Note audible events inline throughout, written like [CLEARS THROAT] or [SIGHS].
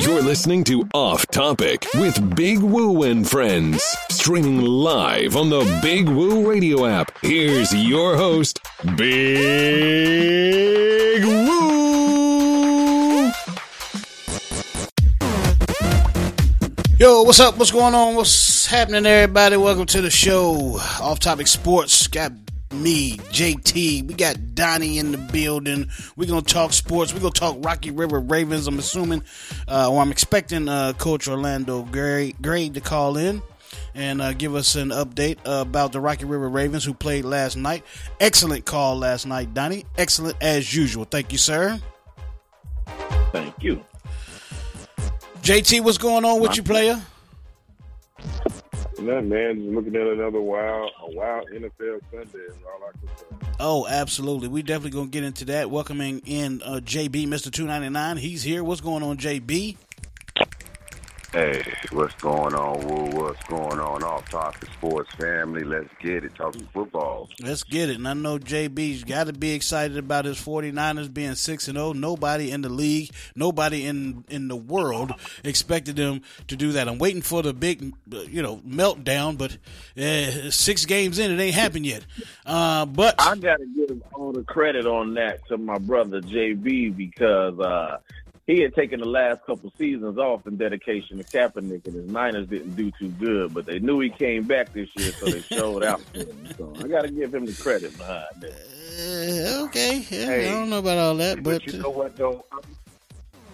You're listening to Off Topic with Big Woo and Friends, streaming live on the Big Woo Radio app. Here's your host, Big Woo. Yo, what's up? What's going on? What's happening, everybody? Welcome to the show. Off Topic Sports. Got me, JT. We got Donnie in the building. We're gonna talk sports. We're gonna talk Rocky River Ravens. I'm assuming, uh, or I'm expecting uh, Coach Orlando Gray, Gray to call in and uh, give us an update about the Rocky River Ravens who played last night. Excellent call last night, Donnie. Excellent as usual. Thank you, sir. Thank you. JT, what's going on with you, player? Man. Just looking at another wild, a wild NFL Sunday is all I can say. Oh, absolutely. We definitely gonna get into that. Welcoming in uh, JB, Mister Two Ninety Nine. He's here. What's going on, JB? Hey, what's going on, Woo? What's going on? Off topic sports family. Let's get it. Talking football. Let's get it. And I know JB's got to be excited about his 49ers being 6 and 0. Nobody in the league, nobody in in the world expected them to do that. I'm waiting for the big, you know, meltdown, but uh, six games in, it ain't happened yet. Uh, but I got to give all the credit on that to my brother JB because uh, he had taken the last couple seasons off in dedication to Kaepernick, and his Niners didn't do too good, but they knew he came back this year, so they showed out for him. So I got to give him the credit behind that. uh, okay, yeah, Hey, I don't know about all that, but, But you know what, though? I'm,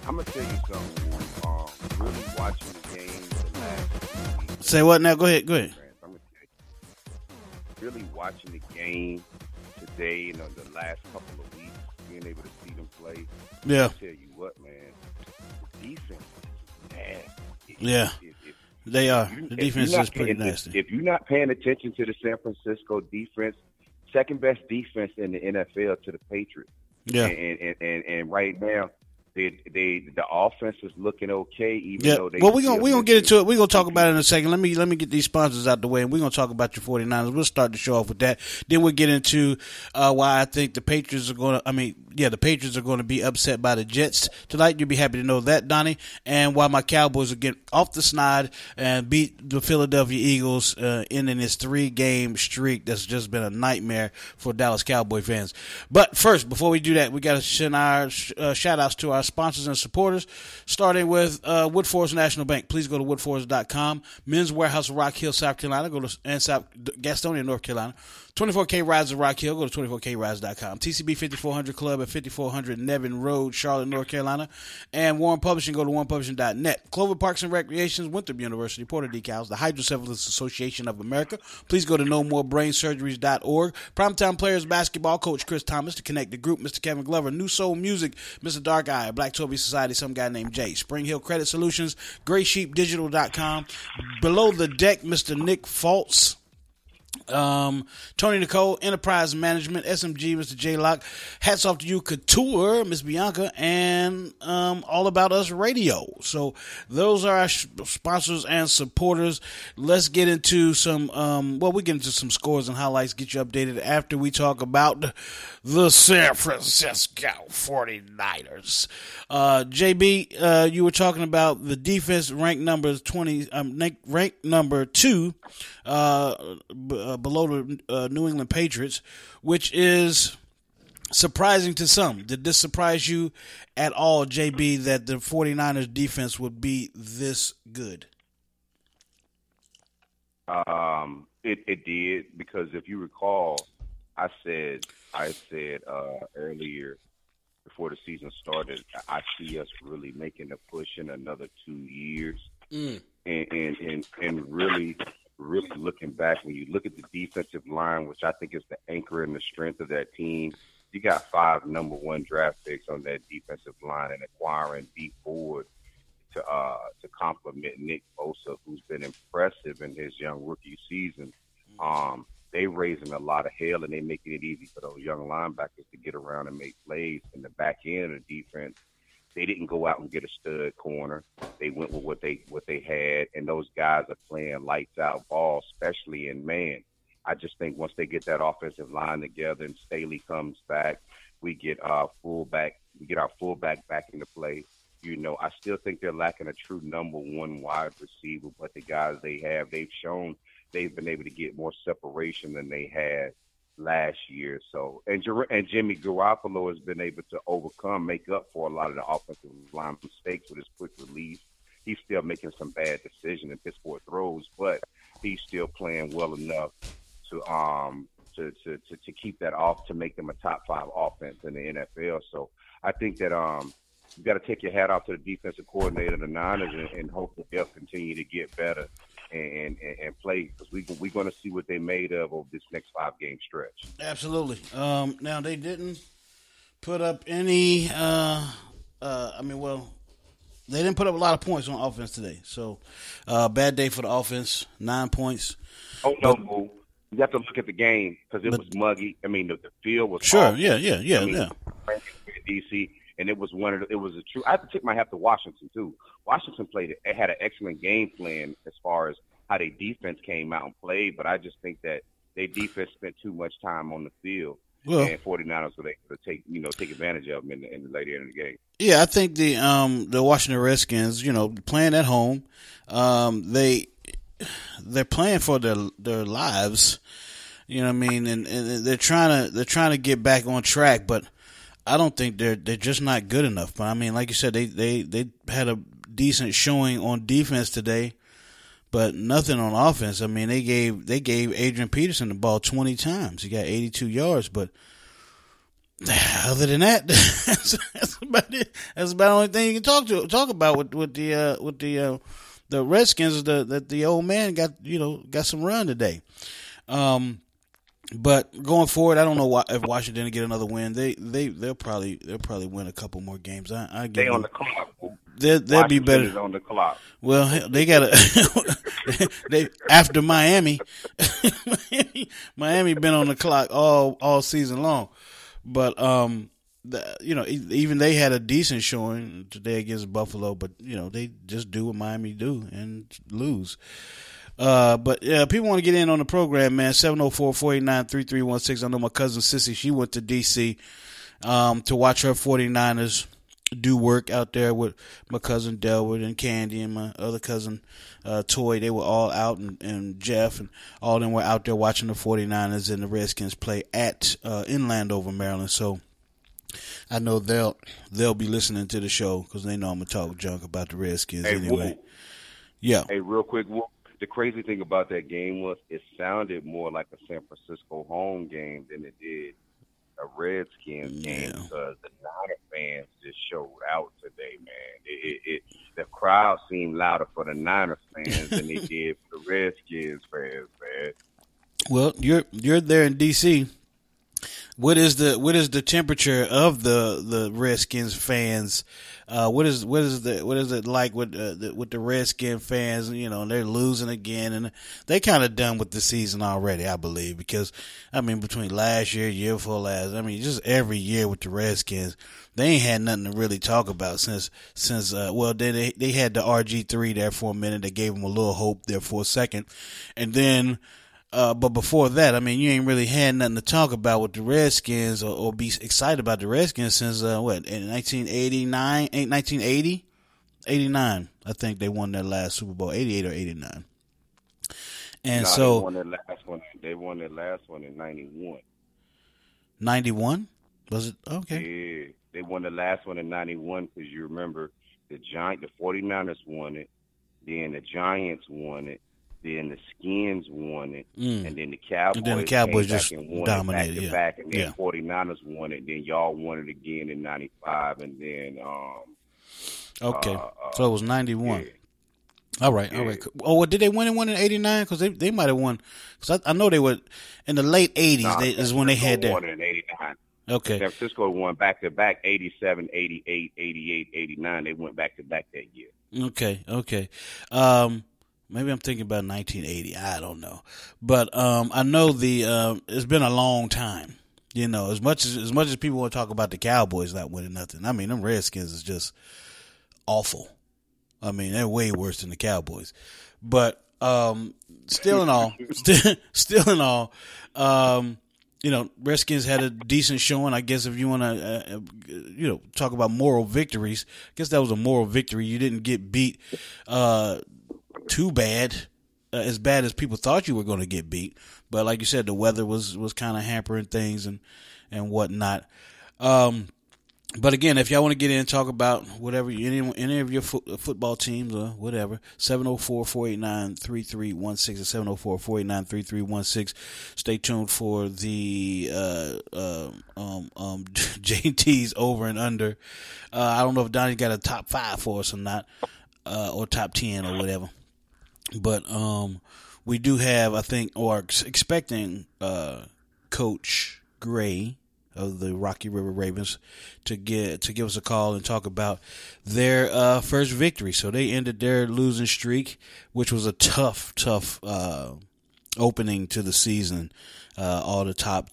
I'm gonna tell you something. Um, really watching the game the last say what now? Go ahead, go ahead. I'm gonna tell you. Really watching the game today and the last couple of weeks, being able to see them play. Yeah, I tell you Yeah. If- if- they are. The defense is pretty paying- nasty. If, if you're not paying attention to the San Francisco defense, second best defense in the NFL to the Patriots. Yeah, And and, and, and right now, they they the offense is looking okay. Even Yeah. though they Well, we're gonna still we gonna get into it. We're gonna talk about it in a second. Let me let me get these sponsors out the way, and we're gonna talk about your 49ers. We'll start the show off with that. Then we'll get into uh, why I think the Patriots are going to. I mean, yeah, the Patriots are going to be upset by the Jets tonight. You'll be happy to know that, Donnie. And why my Cowboys are getting off the snide and beat the Philadelphia Eagles, uh, ending this three game streak that's just been a nightmare for Dallas Cowboy fans. But first, before we do that, we got to send our uh, shout outs to our sponsors and supporters, starting with uh, Woodforest National Bank. Please go to woodforest.com. Men's Warehouse, Rock Hill, South Carolina. Go to and South Gastonia, North Carolina. 24K Rides of Rock Hill. Go to 24krides.com. TCB 5400 Club at 5400 Nevin Road, Charlotte, North Carolina. And Warren Publishing. Go to warrenpublishing.net. Clover Parks and Recreations, Winthrop University, Porter Decals, the Hydrocephalus Association of America. Please go to nomorebrainsurgeries.org. Primetime Players Basketball Coach Chris Thomas to connect the group. Mr. Kevin Glover. New Soul Music, Mr. Dark Eye, Black Toby Society, some guy named Jay. Spring Hill Credit Solutions, GraySheepDigital.com. Below the deck, Mr. Nick Faltz. Um, Tony Nicole, Enterprise Management, SMG, Mr. J Lock. Hats off to you, Couture, Miss Bianca, and um, All About Us Radio. So those are our sh- sponsors and supporters. Let's get into some. Um, well, we get into some scores and highlights. Get you updated after we talk about the San Francisco 49ers. Uh, JB, uh, you were talking about the defense ranked number twenty, um, ranked number two uh, b- uh, below the uh, New England Patriots, which is surprising to some. Did this surprise you at all, JB, that the 49ers defense would be this good? Um, it it did because if you recall, I said I said uh, earlier before the season started, I see us really making a push in another two years, Mm. and and and, and really. Really looking back, when you look at the defensive line, which I think is the anchor and the strength of that team, you got five number one draft picks on that defensive line, and acquiring Dee Ford to uh, to complement Nick Bosa, who's been impressive in his young rookie season. Um, they raising a lot of hell and they making it easy for those young linebackers to get around and make plays in the back end of the defense. They didn't go out and get a stud corner. They went with what they what they had, and those guys are playing lights out ball, especially in man. I just think once they get that offensive line together and Staley comes back, we get our fullback, we get our fullback back into play. You know, I still think they're lacking a true number one wide receiver, but the guys they have, they've shown they've been able to get more separation than they had last year. So, and Jer- and Jimmy Garoppolo has been able to overcome, make up for a lot of the offensive line mistakes with his quick release. He's still making some bad decisions and poor throws, but he's still playing well enough to um to, to, to, to keep that off to make them a top five offense in the NFL. So I think that um you got to take your hat off to the defensive coordinator the Niners and, and hope that they'll continue to get better and and, and play because we we're going to see what they made of over this next five game stretch. Absolutely. Um, now they didn't put up any. Uh, uh, I mean, well, they didn't put up a lot of points on offense today. So uh, bad day for the offense. Nine points. Oh no, Boo. You have to look at the game because it was muggy. I mean, the, the field was Sure. awful. Yeah. Yeah. Yeah. I mean, yeah. DC, and it was one of the, it was a true. I have to tip my hat to Washington too. Washington played it had an excellent game plan as far as how their defense came out and played, but I just think that their defense spent too much time on the field. Well- and 49ers were able to take you know take advantage of them in the, in the later end of the game. Yeah, I think the um the Washington Redskins, you know, playing at home, um they they're playing for their their lives. You know what I mean? And, and they're trying to they're trying to get back on track, but I don't think they're they're just not good enough. But I mean, like you said, they they they had a decent showing on defense today, but nothing on offense. I mean, they gave they gave Adrian Peterson the ball twenty times. He got eighty two yards, but [SIGHS] other than that, [LAUGHS] that's, that's about it. That's about the only thing you can talk to talk about with with the uh, with the uh, the Redskins. The that the old man got you know got some run today. Um, but going forward, I don't know why, if Washington didn't get another win. They they they'll probably they'll probably win a couple more games. I, I give They them, on the clock. They'll be better. on the clock. Well, they got to [LAUGHS] they after Miami. Miami, [LAUGHS] Miami been on the clock all all season long, but um, the, you know even they had a decent showing today against Buffalo, but you know they just do what Miami do and lose. Uh, but yeah, people want to get in on the program, man. 704-489-3316. I know my cousin Sissy, she went to DC um, to watch her 49ers do work out there with my cousin Delwood and Candy and my other cousin uh, Toy. They were all out and, and Jeff and all of them were out there watching the 49ers and the Redskins play at uh, in Landover, Maryland. So I know they'll they'll be listening to the show because they know I'm gonna talk junk about the Redskins Hey, anyway. Woo. Yeah, Hey, real quick, Woo. the crazy thing about that game was it sounded more like a San Francisco home game than it did a Redskins game Yeah. because the Niner fans just showed out today, man. It, it, it the crowd seemed louder for the Niner fans than they [LAUGHS] did for the Redskins fans, man. Well, you're you're there in DC. What is the what is the temperature of the the Redskins fans? Uh, what is what is the what is it like with uh, the, with the Redskin fans? You know, they're losing again, and they kind of done with the season already, I believe. Because I mean, between last year, year before last, I mean, just every year with the Redskins, they ain't had nothing to really talk about since since uh, well, they they they had the RG three there for a minute. They gave them a little hope there for a second, and then. Uh, but before that, I mean, you ain't really had nothing to talk about with the Redskins or, or be excited about the Redskins since, uh, what, in 1989, eh, 1980? 89, I think they won their last Super Bowl, 88 or 89. And Nah, so, they won their last one. They won their last one in '91. 91? Was it? Okay. Yeah, they won the last one in '91 because you remember the Giant, the 49ers won it, then the Giants won it, then the Skins won it, Mm. and then the Cowboys. And then the Cowboys just dominated, it yeah. back to back, and then Yeah. 49ers won it. Then y'all won it again in '95, and then um, Okay. uh, uh, so it was 91. yeah. All right, all right. Oh, well, did they win and one in '89? Because they they might have won. Because I, I know they were in the late '80s. Nah, they, is when they had their won in '89. okay. San Francisco won back to back 87, 88, 88, 89. They went back to back that year. Okay, okay. Um, maybe I'm thinking about 1980. I don't know, but um, I know the um, it's been a long time. You know, as much as as much as people want to talk about the Cowboys not winning nothing, I mean, them Redskins is just awful. I mean, they're way worse than the Cowboys. But um, still in all, [LAUGHS] still, [LAUGHS] still in all, um, you know, Redskins had a decent showing. I guess if you want to, uh, uh, you know, talk about moral victories, I guess that was a moral victory. You didn't get beat uh, too bad, uh, as bad as people thought you were going to get beat. But like you said, the weather was was kind of hampering things and and whatnot. Um, but again, if y'all want to get in and talk about whatever any any of your fo- football teams or whatever, 704-489-3316 or 704-489-3316. Stay tuned for the uh, uh, um, um, [LAUGHS] JT's over and under. Uh, I don't know if Donnie got a top five for us or not, uh, or top ten or whatever. But um, we do have, I think, or expecting uh, Coach Gray of the Rocky River Ravens to get to give us a call and talk about their uh, first victory. So they ended their losing streak, which was a tough, tough uh, opening to the season. Uh, all the top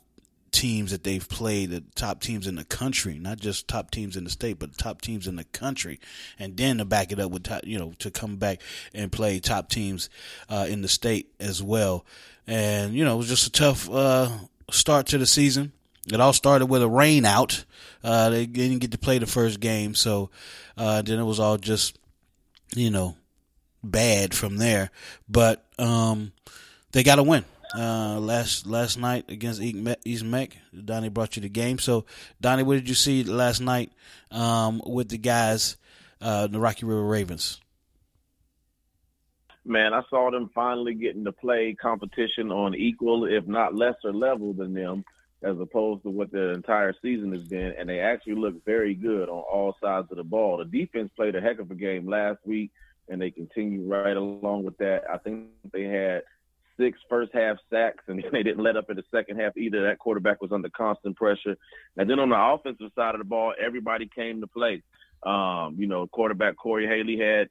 teams that they've played, the top teams in the country, not just top teams in the state, but top teams in the country, and then to back it up with top, you know to come back and play top teams uh, in the state as well. And you know it was just a tough uh, start to the season. It all started with a rain out. Uh, they didn't get to play the first game, so uh, then it was all just, you know, bad from there. But um, they got a win uh, last last night against East Meck. Donnie brought you the game. So, Donnie, what did you see last night um, with the guys, uh, the Rocky River Ravens? Man, I saw them finally getting to play competition on equal, if not lesser level than them as opposed to what the entire season has been, and they actually look very good on all sides of the ball. The defense played a heck of a game last week, and they continue right along with that. I think they had six first half sacks, and [LAUGHS] they didn't let up in the second half either. That quarterback was under constant pressure. And then on the offensive side of the ball, everybody came to play. Um, you know, quarterback Corey Haley had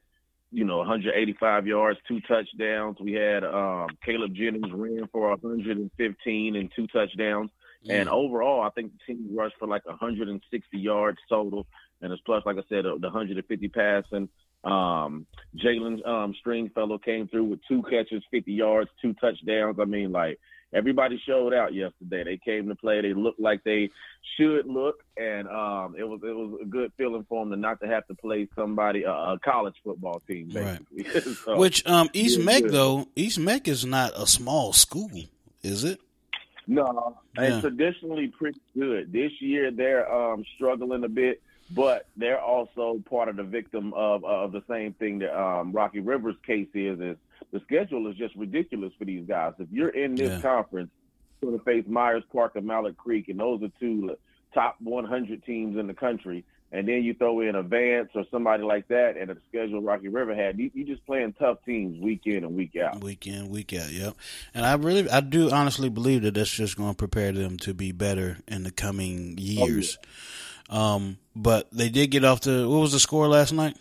you know, 185 yards, two touchdowns. We had um, Caleb Jennings ran for 115 and two touchdowns. And overall, I think the team rushed for like 160 yards total, and it's plus, like I said, the 150 passing. Um, Jalen um, Stringfellow came through with two catches, 50 yards, two touchdowns. I mean, like everybody showed out yesterday. They came to play. They looked like they should look, and um, it was it was a good feeling for them to not to have to play somebody uh, a college football team, basically. Right. [LAUGHS] so, Which um, East yeah, Meck though, East Meck is not a small school, is it? No, yeah. and traditionally pretty good. This year they're um, struggling a bit, but they're also part of the victim of of the same thing that um, Rocky River's case is. Is the schedule is just ridiculous for these guys. If you're in this yeah. conference, you're going to face Myers Park and Mallard Creek, and those are two top 100 teams in the country and then you throw in a Vance or somebody like that, and the schedule Rocky River had, you, you just playing tough teams week in and week out. Week in, week out, yep. And I really, I do honestly believe that that's just going to prepare them to be better in the coming years. Oh, yeah. Um, but they did get off to What was the score last night?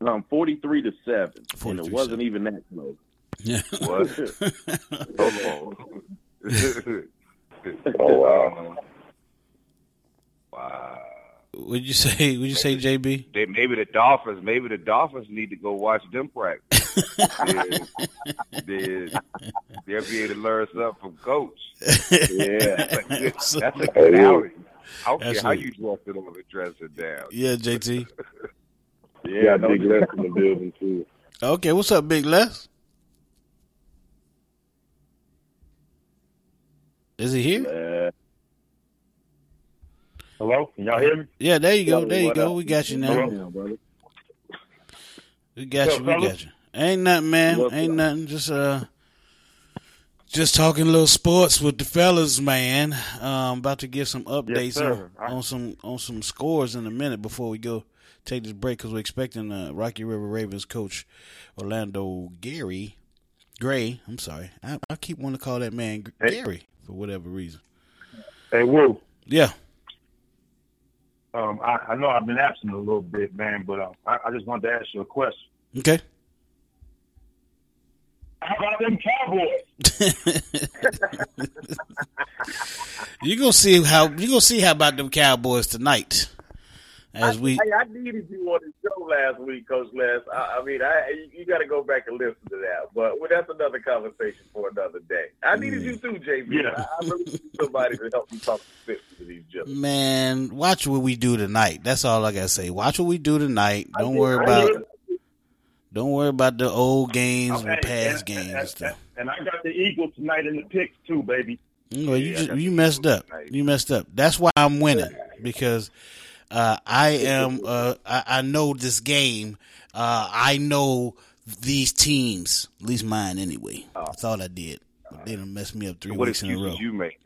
Um, forty-three to seven, and it wasn't seven. even that close. Yeah. What? oh, [LAUGHS] oh wow. [LAUGHS] Wow. Would you say? Would you say, JB? They, maybe the Dolphins. Maybe the Dolphins need to go watch them practice. [LAUGHS] they, will be able to learn something from coach. Yeah, that's a good outing. I don't care how you dressed it on the dressing down. Yeah, JT. [LAUGHS] yeah, Big Les in the building too. Okay, what's up, Big Les? Is he here? Uh, Hello, can y'all hear me? Yeah, there you go. There you go. We got you now. We got you. We got you. Ain't nothing, man. Ain't nothing. Just uh, just talking a little sports with the fellas, man. Um, about to give some updates yes, on, on, some on some scores in a minute before we go take this break because we're expecting uh, Rocky River Ravens coach Orlando Gary Gray. I'm sorry, I, I keep wanting to call that man Gary for whatever reason. Hey, Woo. Yeah. Um, I, I, know I've been absent a little bit, man, but um, I, I, just wanted to ask you a question. Okay. How about them Cowboys? [LAUGHS] you gonna see how you gonna see how about them Cowboys tonight. as I, we. Hey, I needed you on the show last week, Coach Les. I, I mean, I you got to go back and listen to that. But well, that's another conversation for another day. I needed you too, JB. Yeah. I, I really need somebody to help me talk to these gentlemen. Man, watch what we do tonight. That's all I gotta say. Watch what we do tonight. Don't did- worry I about did. Don't worry about the old games Okay, and past and- games and, and stuff. And I got the Eagles tonight in the picks too, baby. Well, you Yeah, just, you messed up. tonight. You messed up. That's why I'm winning because uh, I am. Uh, I, I know this game. Uh, I know these teams. At least mine, anyway. I thought I did. But they done messed me up three what weeks in a row. you making?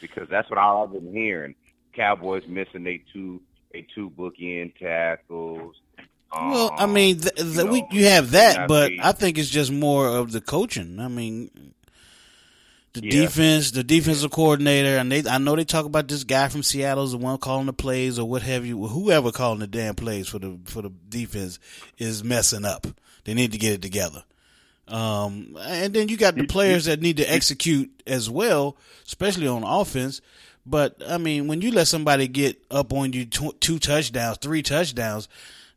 Because that's what I've been hearing. Cowboys missing they two they two bookend tackles. Well, I Um, mean, th- th- you we you have that, but. I think it's just more of the coaching. I mean, the Yeah. defense, the defensive coordinator, and they. I know they talk about this guy from Seattle's the one calling the plays or what have you. Whoever calling the damn plays for the for the defense is messing up. They need to get it together. Um, and then you got the players that need to execute as well, especially on offense. But I mean, when you let somebody get up on you tw- two touchdowns, three touchdowns,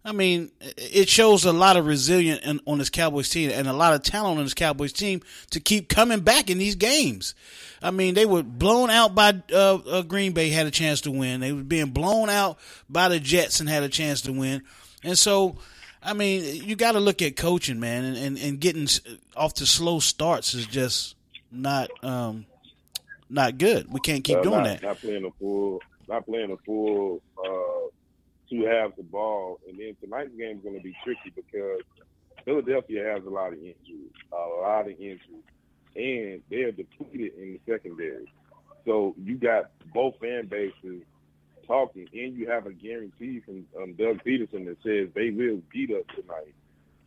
I mean, it shows a lot of resilience in, on this Cowboys team and a lot of talent on this Cowboys team to keep coming back in these games. I mean, they were blown out by uh, uh, Green Bay, had a chance to win. They were being blown out by the Jets and had a chance to win. And so, I mean, you got to look at coaching, man, and, and, and getting off to slow starts is just not um, not good. We can't keep Uh, doing not, that. Not playing a full, not playing a full uh, two halves of ball, and then tonight's game is going to be tricky because Philadelphia has a lot of injuries, a lot of injuries, and they are depleted in the secondary. So you got both fan bases talking, and you have a guarantee from um, Doug Pederson that says they will beat us tonight.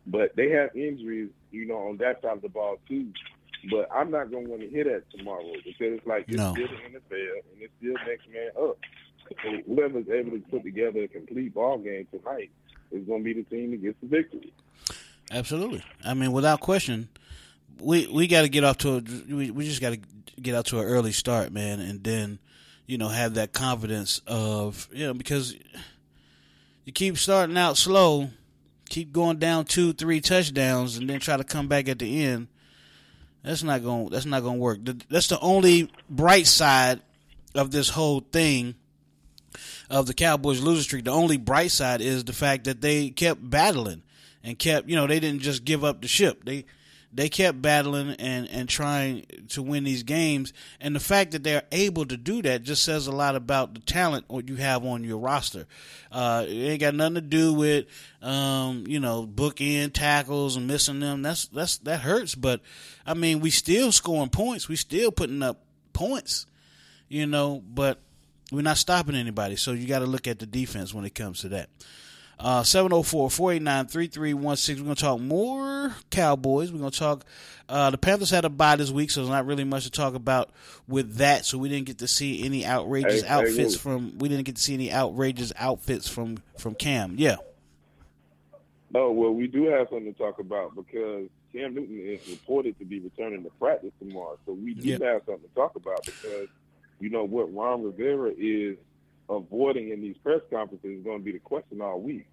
But they have injuries, you know, on that side of the ball too. But I'm not going to want to hear that tomorrow because it's like it's No. still the NFL and it's still next man up. Whoever's able to put together a complete ball game tonight is going to be the team that gets the victory. Absolutely. I mean, without question, we we got to get off to a we, we just got to get out to an early start, man, and then you know have that confidence of you know because you keep starting out slow, keep going down two, three touchdowns, and then try to come back at the end. That's not going. That's not going to work. That's the only bright side of this whole thing of the Cowboys losing streak. The only bright side is the fact that they kept battling and kept, you know, they didn't just give up the ship. They they kept battling and and trying to win these games. And the fact that they're able to do that just says a lot about the talent you have on your roster. Uh, it ain't got nothing to do with um, you know, bookend tackles and missing them. That's that's that hurts. But I mean, we still scoring points. We still putting up points. You know, but we're not stopping anybody. So you got to look at the defense when it comes to that. Uh, 704-489-3316. We're going to talk more Cowboys. We're going to talk, uh, the Panthers had a bye this week, so there's not really much to talk about with that. So we didn't get to see any outrageous Hey, hey, outfits Lou. from, we didn't get to see any outrageous outfits from, from Cam. Yeah. Oh well, we do have something to talk about because Cam Newton is reported to be returning to practice tomorrow. So we do Yeah. have something to talk about because you know what Ron Rivera is avoiding in these press conferences is going to be the question all week.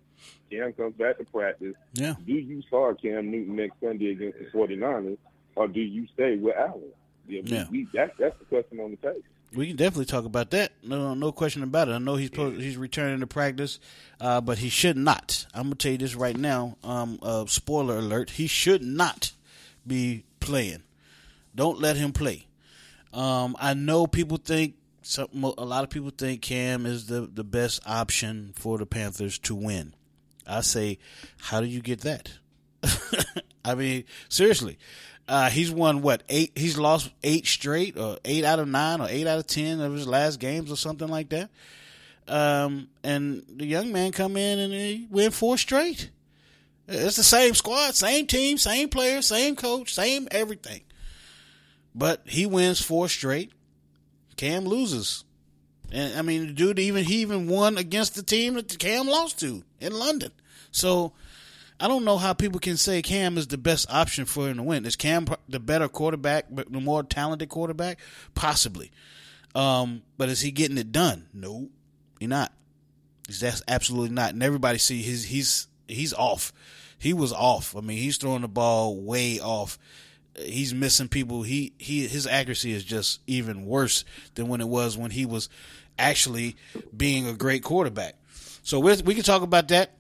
Cam comes back to practice. Yeah. Do you start Cam Newton next Sunday against the 49ers or do you stay with Allen? Yeah, we, Yeah. we, that, that's the question on the table. We can definitely talk about that. No, no question about it. I know he's supposed, he's returning to practice, uh, but he should not. I'm gonna tell you this right now. Um, uh, spoiler alert: he should not be playing. Don't let him play. Um, I know people think some, a lot of people think Cam is the the best option for the Panthers to win. I say, how do you get that? [LAUGHS] I mean, seriously. Uh, he's won what eight? He's lost eight straight, or eight out of nine, or eight out of ten of his last games, or something like that. Um, and the young man come in and he win four straight. It's the same squad, same team, same player, same coach, same everything. But he wins four straight. Cam loses, and I mean, dude even he even won against the team that Cam lost to in London. So I don't know how people can say Cam is the best option for him to win. Is Cam the better quarterback, the more talented quarterback? Possibly. Um, but is he getting it done? No, he's not. He's that's absolutely not. And everybody see his he's he's off. He was off. I mean, he's throwing the ball way off. He's missing people. He he his accuracy is just even worse than when it was when he was actually being a great quarterback. So we we can talk about that.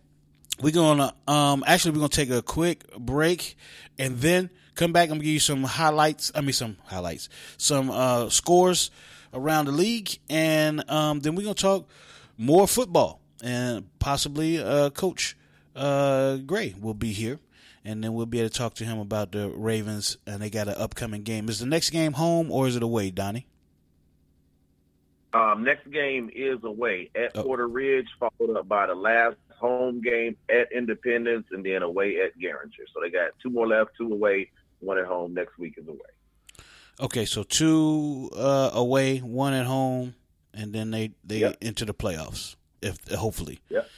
We're gonna um actually we're gonna take a quick break and then come back. I'm gonna give you some highlights. I mean some highlights, some uh scores around the league, and um then we're gonna talk more football and possibly uh Coach uh Gray will be here. And then we'll be able to talk to him about the Ravens, and they got an upcoming game. Is the next game home or is it away, Donnie? Um, next game is away at Oh. Porter Ridge, followed up by the last home game at Independence, and then away at Garinger. So they got two more left, two away, one at home. Next week is away. Okay, so two uh, away, one at home, and then they they Yep. into the playoffs. If hopefully. Yep.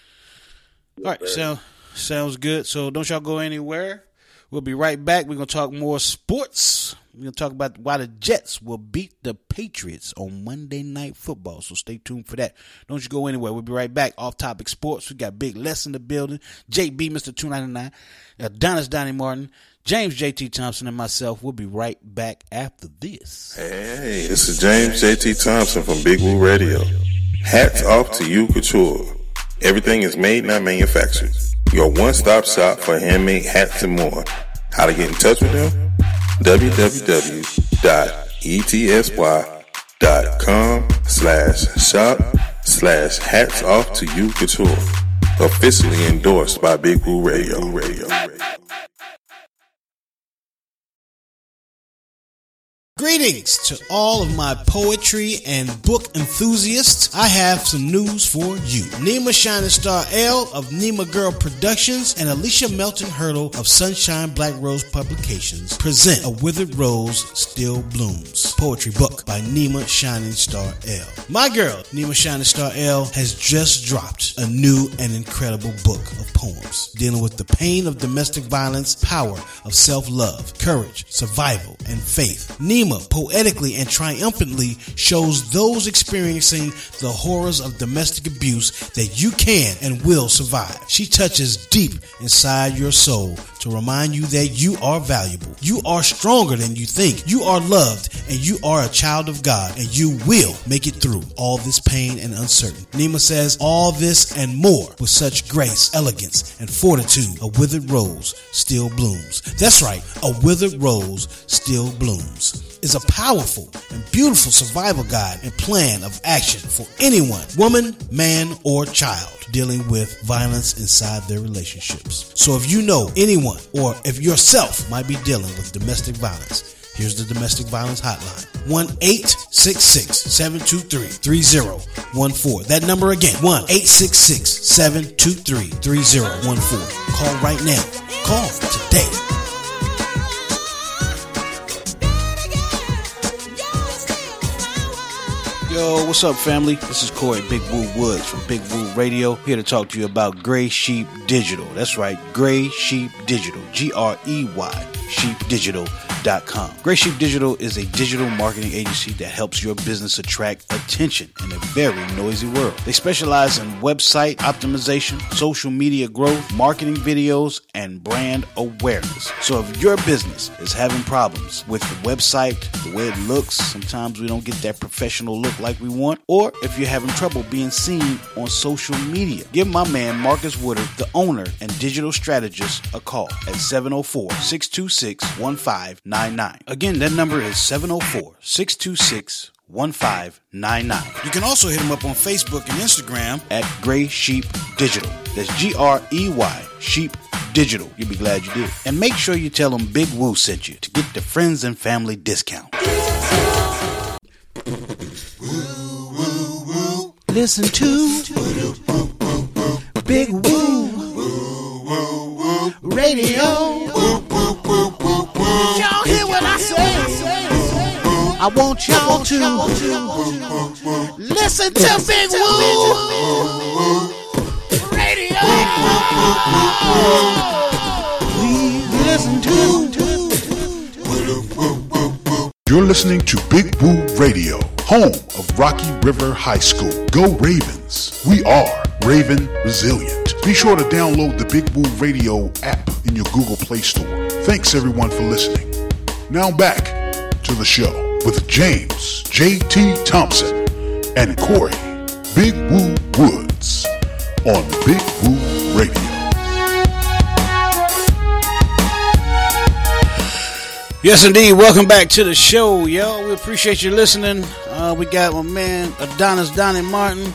All right, sir. Sound sounds good. So don't y'all go anywhere. We'll be right back. We're gonna talk more sports. We're gonna talk about why the Jets will beat the Patriots on Monday Night Football. So stay tuned for that. Don't you go anywhere. We'll be right back. Off topic sports. We got Big Les in the building. JB, Ninety Nine, Adonis Donnie Martin, James JT Thompson, and myself. We'll be right back after this. Hey, this is James JT Thompson from Big Woo Radio. Hats off to you, Couture. Everything is made, not manufactured. Your one-stop shop for handmade hats and more. How to get in touch with them? www.etsy.com slash shop slash hats off to you, Couture. Officially endorsed by Big Woo Radio. Radio. Greetings to all of my poetry and book enthusiasts. I have some news for you. Nima Shining Star L of Nima Girl Productions and Alicia Melton Hurdle of Sunshine Black Rose Publications present A Withered Rose Still Blooms poetry book by Nima Shining Star L. My girl, Nima Shining Star L, has just dropped a new and incredible book of poems dealing with the pain of domestic violence, power of self-love, courage, survival, and faith. Nima poetically and triumphantly shows those experiencing the horrors of domestic abuse that you can and will survive. She touches deep inside your soul to remind you that you are valuable. You are stronger than you think. You are loved and you are a child of God and you will make it through all this pain and uncertainty. Nima says all this and more with such grace, elegance, and fortitude. A withered rose still blooms. That's right. A withered rose still blooms is a powerful and beautiful survival guide and plan of action for anyone, woman, man, or child dealing with violence inside their relationships. So if you know anyone or if yourself might be dealing with domestic violence, Here's the domestic violence hotline 1 866 723 3014. That number again 1 866 723 3014. Call right now. Call today. Yo, what's up, family? This is Corey Big Woo Woods from Big Woo Radio, here to talk to you about Gray Sheep Digital. That's right, Gray Sheep Digital. G R E Y, sheepdigital.com. Gray Sheep Digital is a digital marketing agency that helps your business attract attention in a very noisy world. They specialize in website optimization, social media growth, marketing videos, and brand awareness. So if your business is having problems with the website, the way it looks, sometimes we don't get that professional look like we want, or if you're having trouble being seen on social media, give my man Marcus Woodard, the owner and digital strategist, a call at 704 626 1599. Again, that number is 704 626 1599. You can also hit him up on Facebook and Instagram at Gray Sheep Digital. That's G R E Y Sheep Digital. You'll be glad you did. And make sure you tell them Big Woo sent you to get the friends and family discount. Woo woo woo. Listen to Big Woo want y'all to listen to Big Woo Radio. Please listen to. You're listening to Big Woo Radio, home of Rocky River High School. Go Ravens. We are Raven Resilient. Be sure to download the Big Woo Radio app in your Google Play Store. Thanks everyone for listening. Now back to the show with James J.T. Thompson and Corey Big Woo Woods on Big Woo Radio. Yes, indeed. Welcome back to the show, y'all. We appreciate you listening. Uh, we got my man Adonis Donnie Martin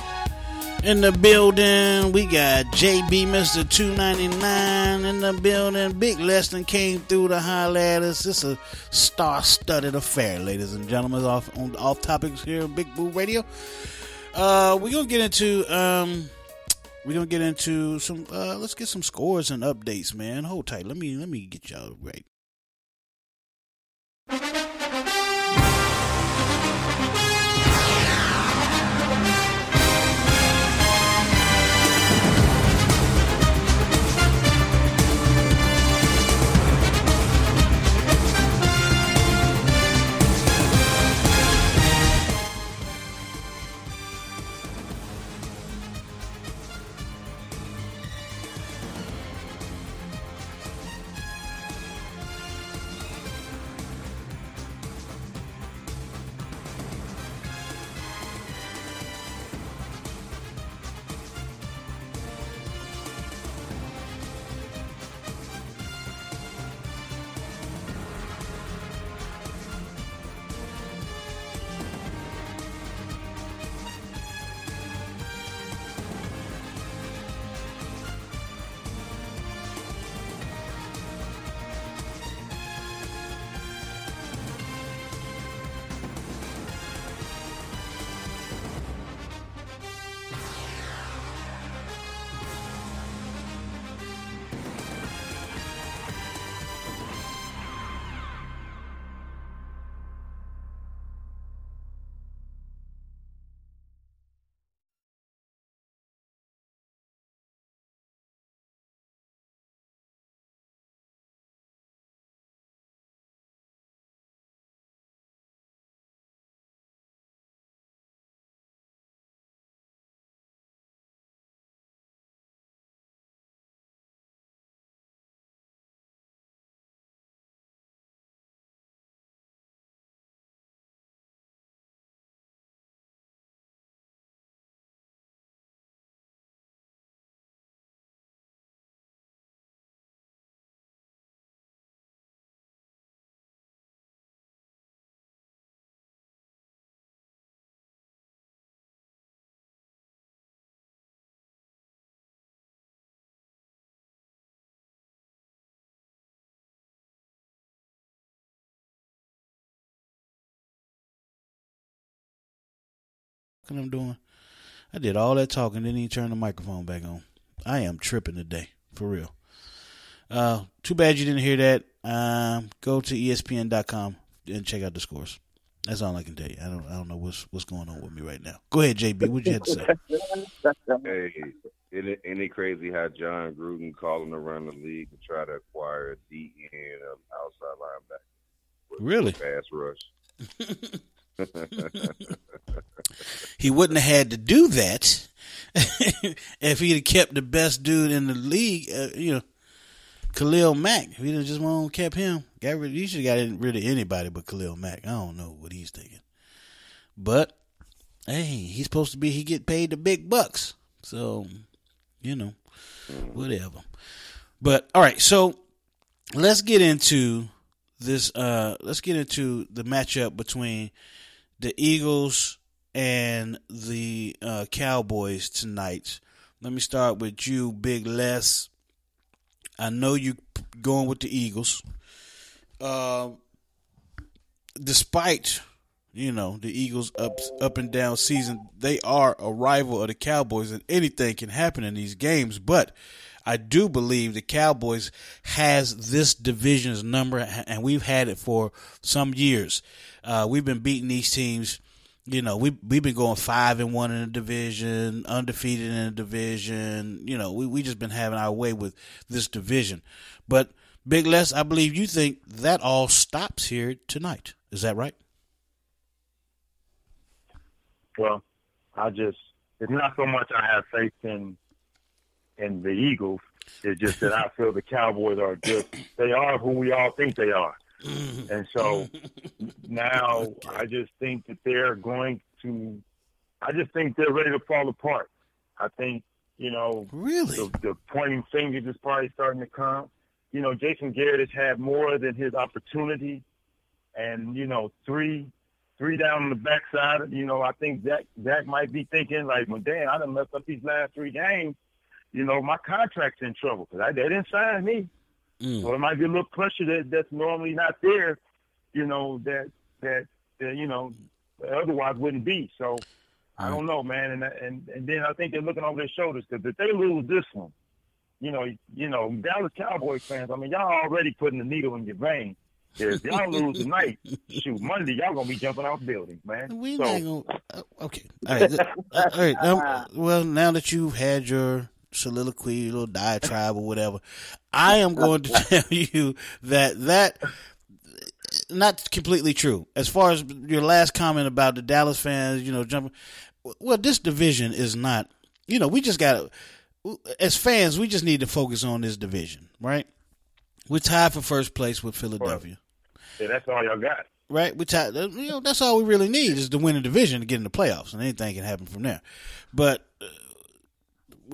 in the building. We got JB Mr. 299 in the building. Big Leston came through the high ladders. It's a star-studded affair, ladies and gentlemen. Off on off topics here, Big Boo Radio. Uh, we're gonna get into um, we're gonna get into some. Uh, let's get some scores and updates, man. Hold tight. Let me let me get y'all right. What I'm doing? I did all that talking, didn't even turn the microphone back on. I am tripping today, for real. Uh, too bad you didn't hear that. Um, go to ESPN.com and check out the scores. That's all I can tell you. I don't, I don't know what's what's going on with me right now. Go ahead, JB. What you have to say? [LAUGHS] hey, isn't it, isn't it crazy how Jon Gruden calling around the league to try to acquire a DN of outside linebacker? Really? Pass rush. [LAUGHS] [LAUGHS] he wouldn't have had to do that [LAUGHS] if he'd have kept the best dude in the league. Uh, you know, Khalil Mack. If he'd have just won't kept him, got rid. He should have got rid of anybody but Khalil Mack. I don't know what he's thinking, but hey, he's supposed to be. He get paid the big bucks, so you know, whatever. But all right, so let's get into this. Uh, let's get into the matchup between the Eagles and the uh, Cowboys tonight. Let me start with you, Big Les. I know you're going with the Eagles. Uh, despite you know the Eagles up up and down season, they are a rival of the Cowboys, and anything can happen in these games. But I do believe the Cowboys has this division's number, and we've had it for some years. Uh, we've been beating these teams. You know, we we've been going five and one in the division, undefeated in the division. You know, we we just been having our way with this division. But Big Les, I believe you think that all stops here tonight. Is that right? well, I just it's not so much I have faith in in the Eagles. It's just that I feel the Cowboys are just they are who we all think they are. Mm-hmm. And so now I just think that they're going to I just think they're ready to fall apart. I think, you know, Really? the, the pointing fingers is probably starting to come. You know, Jason Garrett has had more than his opportunity, and you know, three, three down on the backside. You know, I think Zach Zach might be thinking like, well, damn, I done messed up these last three games. You know, my contract's in trouble because they didn't sign me. Mm. So it might be a little pressure that that's normally not there. You know that that, that you know otherwise wouldn't be. So I don't know, man. And and and then I think they're looking over their shoulders because if they lose this one, you know, you know, Dallas Cowboys fans. I mean, y'all already putting the needle in your vein. If y'all [LAUGHS] lose tonight, shoot, Monday y'all gonna be jumping off buildings, man. We so, not gonna. uh, okay. All right. th- uh, all right. Um, well, now that you've had your soliloquy, little diatribe or whatever, I am going to [LAUGHS] tell you that that not completely true. As far as your last comment about the Dallas fans, you know, jumping. Well, this division is not. You know, we just got to. As fans, we just need to focus on this division, right? We're tied for first place with Philadelphia yeah, that's all y'all got. right? We tied, you know, that's all we really need is to win a division to get in the playoffs, and anything can happen from there. But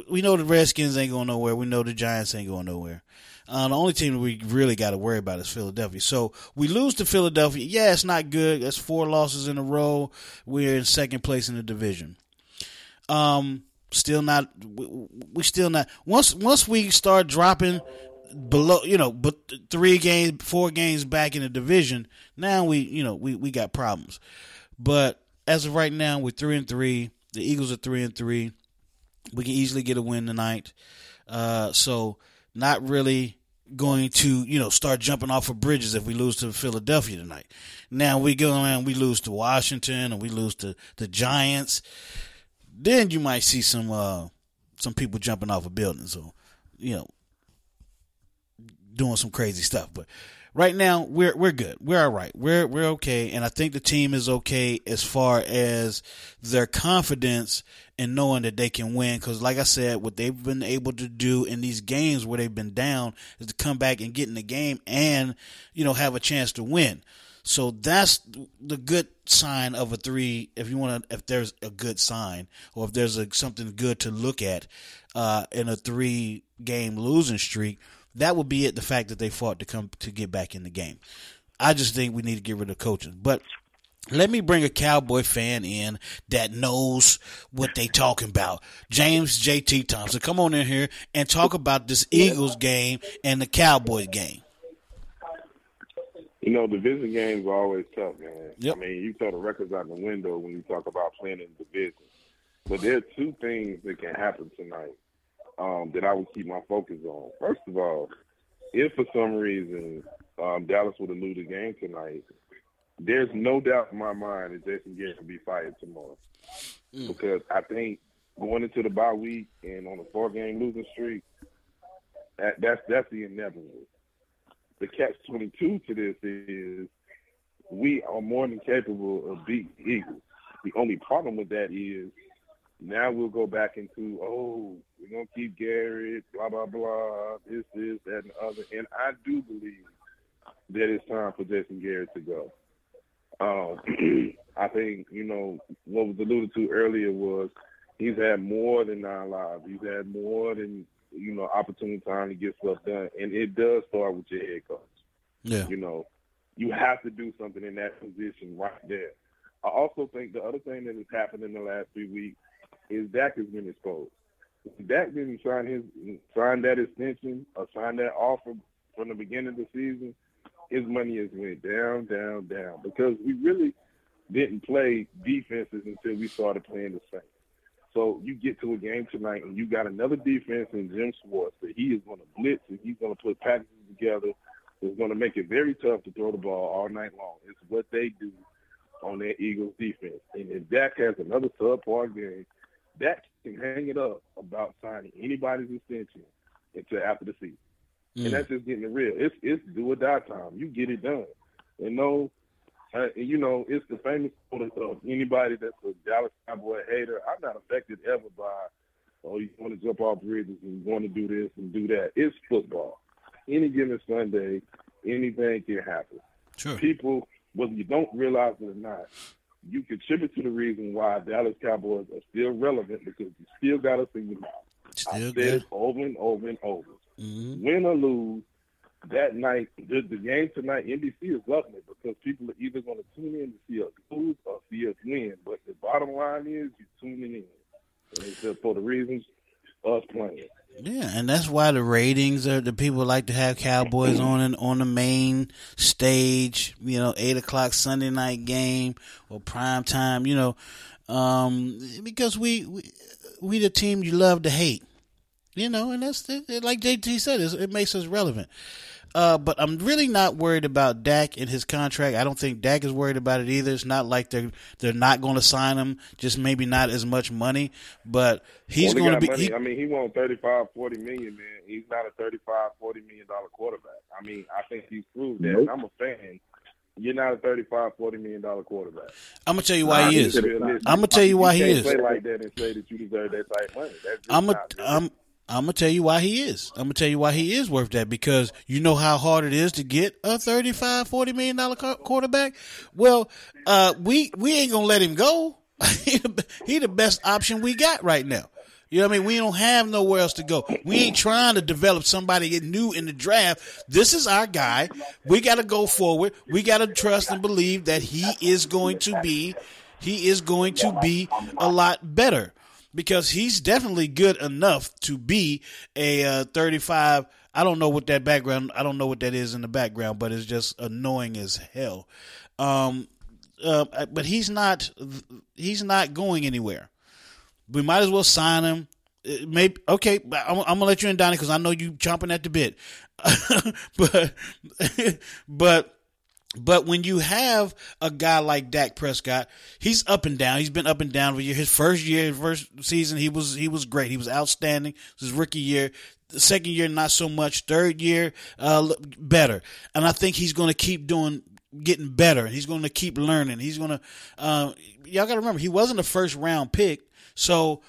we know the Redskins ain't going nowhere. We know the Giants ain't going nowhere. Uh, the only team that we really got to worry about is Philadelphia. So we lose to Philadelphia. Yeah, it's not good. That's four losses in a row. We're in second place in the division. Um, still not. We, we still not. Once once we start dropping below, you know, but three games, four games back in the division, now we, you know, we we got problems. But as of right now, we're three and three. The Eagles are three and three. We can easily get a win tonight. Uh, so not really going to, you know, start jumping off of bridges if we lose to Philadelphia tonight. Now we go and we lose to Washington and we lose to the Giants. Then you might see some uh some people jumping off of buildings or you know doing some crazy stuff. But right now we're we're good. We're all right. We're we're okay, and I think the team is okay as far as their confidence in knowing that they can win. Because like I said, what they've been able to do in these games where they've been down is to come back and get in the game and you know have a chance to win. So that's the good sign of a three. If you want to, if there's a good sign, or if there's a, something good to look at uh, in a three game losing streak, that would be it. The fact that they fought to come to get back in the game. I just think we need to get rid of coaching. But let me bring a cowboy fan in that knows what they talking about. James JT Thompson, come on in here and talk about this Eagles game and the Cowboys game. You know, division games are always tough, man. Yep. I mean, you throw the records out the window when you talk about playing in the division. But there are two things that can happen tonight um, that I would keep my focus on. First of all, if for some reason um, Dallas would have lose the game tonight, there's no doubt in my mind that Jason Garrett will be fired tomorrow. Mm. Because I think going into the bye week and on a four game losing streak, that, that's that's the inevitable. The catch twenty two to this is we are more than capable of beating Eagles. The only problem with that is now we'll go back into oh we're gonna keep Garrett blah blah blah this this that and the other and I do believe that it's time for Jason Garrett to go. Um, [CLEARS THROAT] I think you know what was alluded to earlier was he's had more than nine lives. He's had more than you know opportunity time to get stuff done, and it does start with your head coach. Yeah. You know, you have to do something in that position right there. I also think the other thing that has happened in the last three weeks is Dak has been exposed. Dak didn't sign his sign that extension or sign that offer from the beginning of the season, his money has went down, down, down because we really didn't play defenses until we started playing the Saints. So you get to a game tonight and you got another defense in Jim Schwartz that he is going to blitz and he's going to put packages together. It's going to make it very tough to throw the ball all night long. It's what they do on their Eagles defense. And if Dak has another subpar game, Dak can hang it up about signing anybody's extension until after the season. Mm. And that's just getting it real. It's it's do or die time. You get it done. And no Uh, you know, it's the famous quote of anybody that's a Dallas Cowboy hater. I'm not affected ever by, oh, you want to jump off bridges and you want to do this and do that. It's football. Any given Sunday, anything can happen. Sure. People, whether you don't realize it or not, you contribute to the reason why Dallas Cowboys are still relevant because you still got us in your mouth. Still I said good. over and over and over. Mhm. Win or lose, that night, the, the game tonight, NBC is loving it because people are either going to tune in to see us lose or see us win. But the bottom line is you're tuning in. And it's just for the reasons us playing. Yeah, and that's why the ratings are the people like to have Cowboys on and on the main stage. You know, eight o'clock Sunday night game or prime time. You know, um, because we we we the team you love to hate. You know, and that's the, like JT said, it's, it makes us relevant. Uh, but I'm really not worried about Dak and his contract. I don't think Dak is worried about it either. It's not like they're they're not going to sign him, just maybe not as much money. But he's going to be. he- I mean, he won 35, 40 million, man. He's not a 35, 40 million dollar quarterback. I mean, I think he's proved that. Nope. I'm a fan. You're not a 35, 40 million dollar quarterback. I'm gonna tell you why he is. I'm gonna tell you why he can't is. Play like that and say that you deserve that type of money. That's just I'm a, not good. I'm I'm gonna tell you why he is. I'm gonna tell you why he is worth that because you know how hard it is to get a 35 40 million dollar quarterback. Well, uh, we we ain't gonna let him go. [LAUGHS] he the best option we got right now. You know what I mean? We don't have nowhere else to go. We ain't trying to develop somebody new in the draft. This is our guy. We got to go forward. We got to trust and believe that he is going to be, he is going to be a lot better because he's definitely good enough to be a uh, 35. I don't know what that background. I don't know what that is in the background, but it's just annoying as hell. Um, uh, but he's not. He's not going anywhere. We might as well sign him. Uh, Maybe okay. I'm, I'm gonna let you in, Donnie, because I know you chomping at the bit. [LAUGHS] but [LAUGHS] but but when you have a guy like Dak Prescott, he's up and down. He's been up and down for. His first year, first season, he was he was great. He was outstanding. His rookie year, the second year, not so much. Third year, uh, better. And I think he's going to keep doing, getting better. He's going to keep learning. He's going to. Uh, y'all got to remember, he wasn't a first round pick, so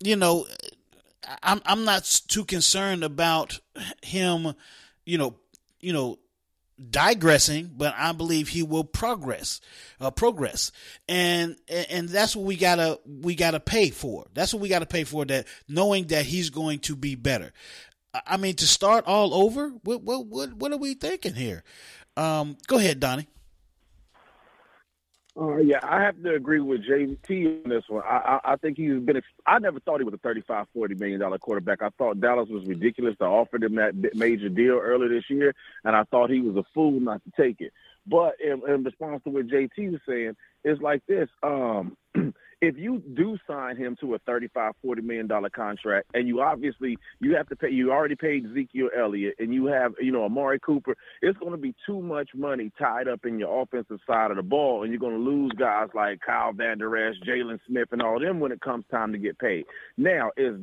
you know, I'm I'm not too concerned about him, you know, you know, digressing, but I believe he will progress, uh, progress, and and that's what we gotta we gotta pay for. That's what we gotta pay for. That knowing that he's going to be better. I- mean, to start all over, what what what what are we thinking here? Um, go ahead, Donnie. Uh, yeah, I have to agree with JT on this one. I, I, I think he's been. I never thought he was a 35, 40 million dollar quarterback. I thought Dallas was ridiculous to offer him that major deal earlier this year, and I thought he was a fool not to take it. But in, in response to what JT was saying, it's like this. Um, [CLEARS THROAT] if you do sign him to a 35 40 million dollar contract and you obviously you have to pay you already paid Ezekiel Elliott and you have you know Amari Cooper it's going to be too much money tied up in your offensive side of the ball and you're going to lose guys like Kyle Vander Esch, Jaylon Smith and all them when it comes time to get paid. Now is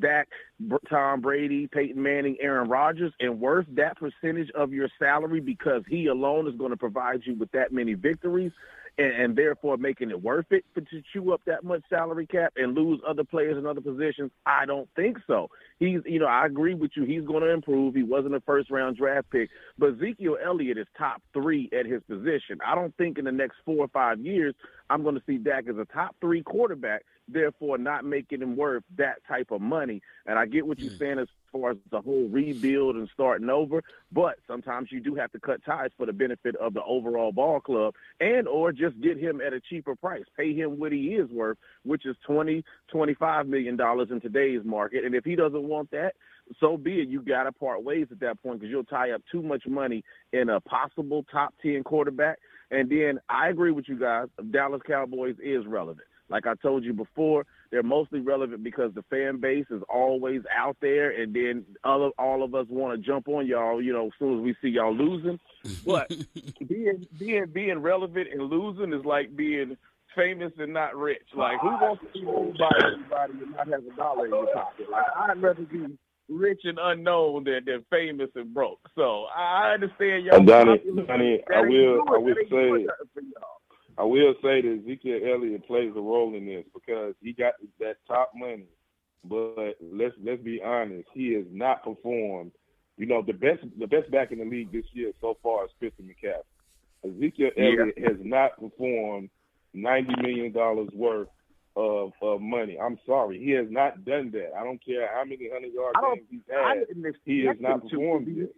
Br- Tom Brady Peyton Manning Aaron Rodgers and worth that percentage of your salary because he alone is going to provide you with that many victories and, and therefore making it worth it for, to chew up that much salary cap and lose other players in other positions? I don't think so. He's, you know, I agree with you. He's going to improve. He wasn't a first round draft pick, but Ezekiel Elliott is top three at his position. I don't think in the next four or five years I'm going to see Dak as a top three quarterback, therefore not making him worth that type of money. And I get what you're hmm. saying as far as the whole rebuild and starting over, but sometimes you do have to cut ties for the benefit of the overall ball club and or just get him at a cheaper price. Pay him what he is worth, which is 20, 25 million dollars in today's market. And if he doesn't want that, so be it. You got to part ways at that point because you'll tie up too much money in a possible top 10 quarterback. And then I agree with you guys. Dallas Cowboys is relevant. Like I told you before, they're mostly relevant because the fan base is always out there, and then all all of us want to jump on y'all. You know, as soon as we see y'all losing. But [LAUGHS] being being being relevant and losing is like being famous and not rich. Like who wants to be owned by everybody and not have a dollar in your pocket? Like I'd rather be rich and unknown than, than famous and broke. So I understand y'all. And Donnie. Donnie, I will- I will that ain't doing say- nothing for y'all. I will say that Ezekiel Elliott plays a role in this because he got that top money. But let's let's be honest, he has not performed. You know, the best the best back in the league this year so far is Christian McCaffrey. Ezekiel Elliott has not performed ninety million dollars worth of, of money. I'm sorry, he has not done that. I don't care how many hundred yard games he's had. He has not performed yet.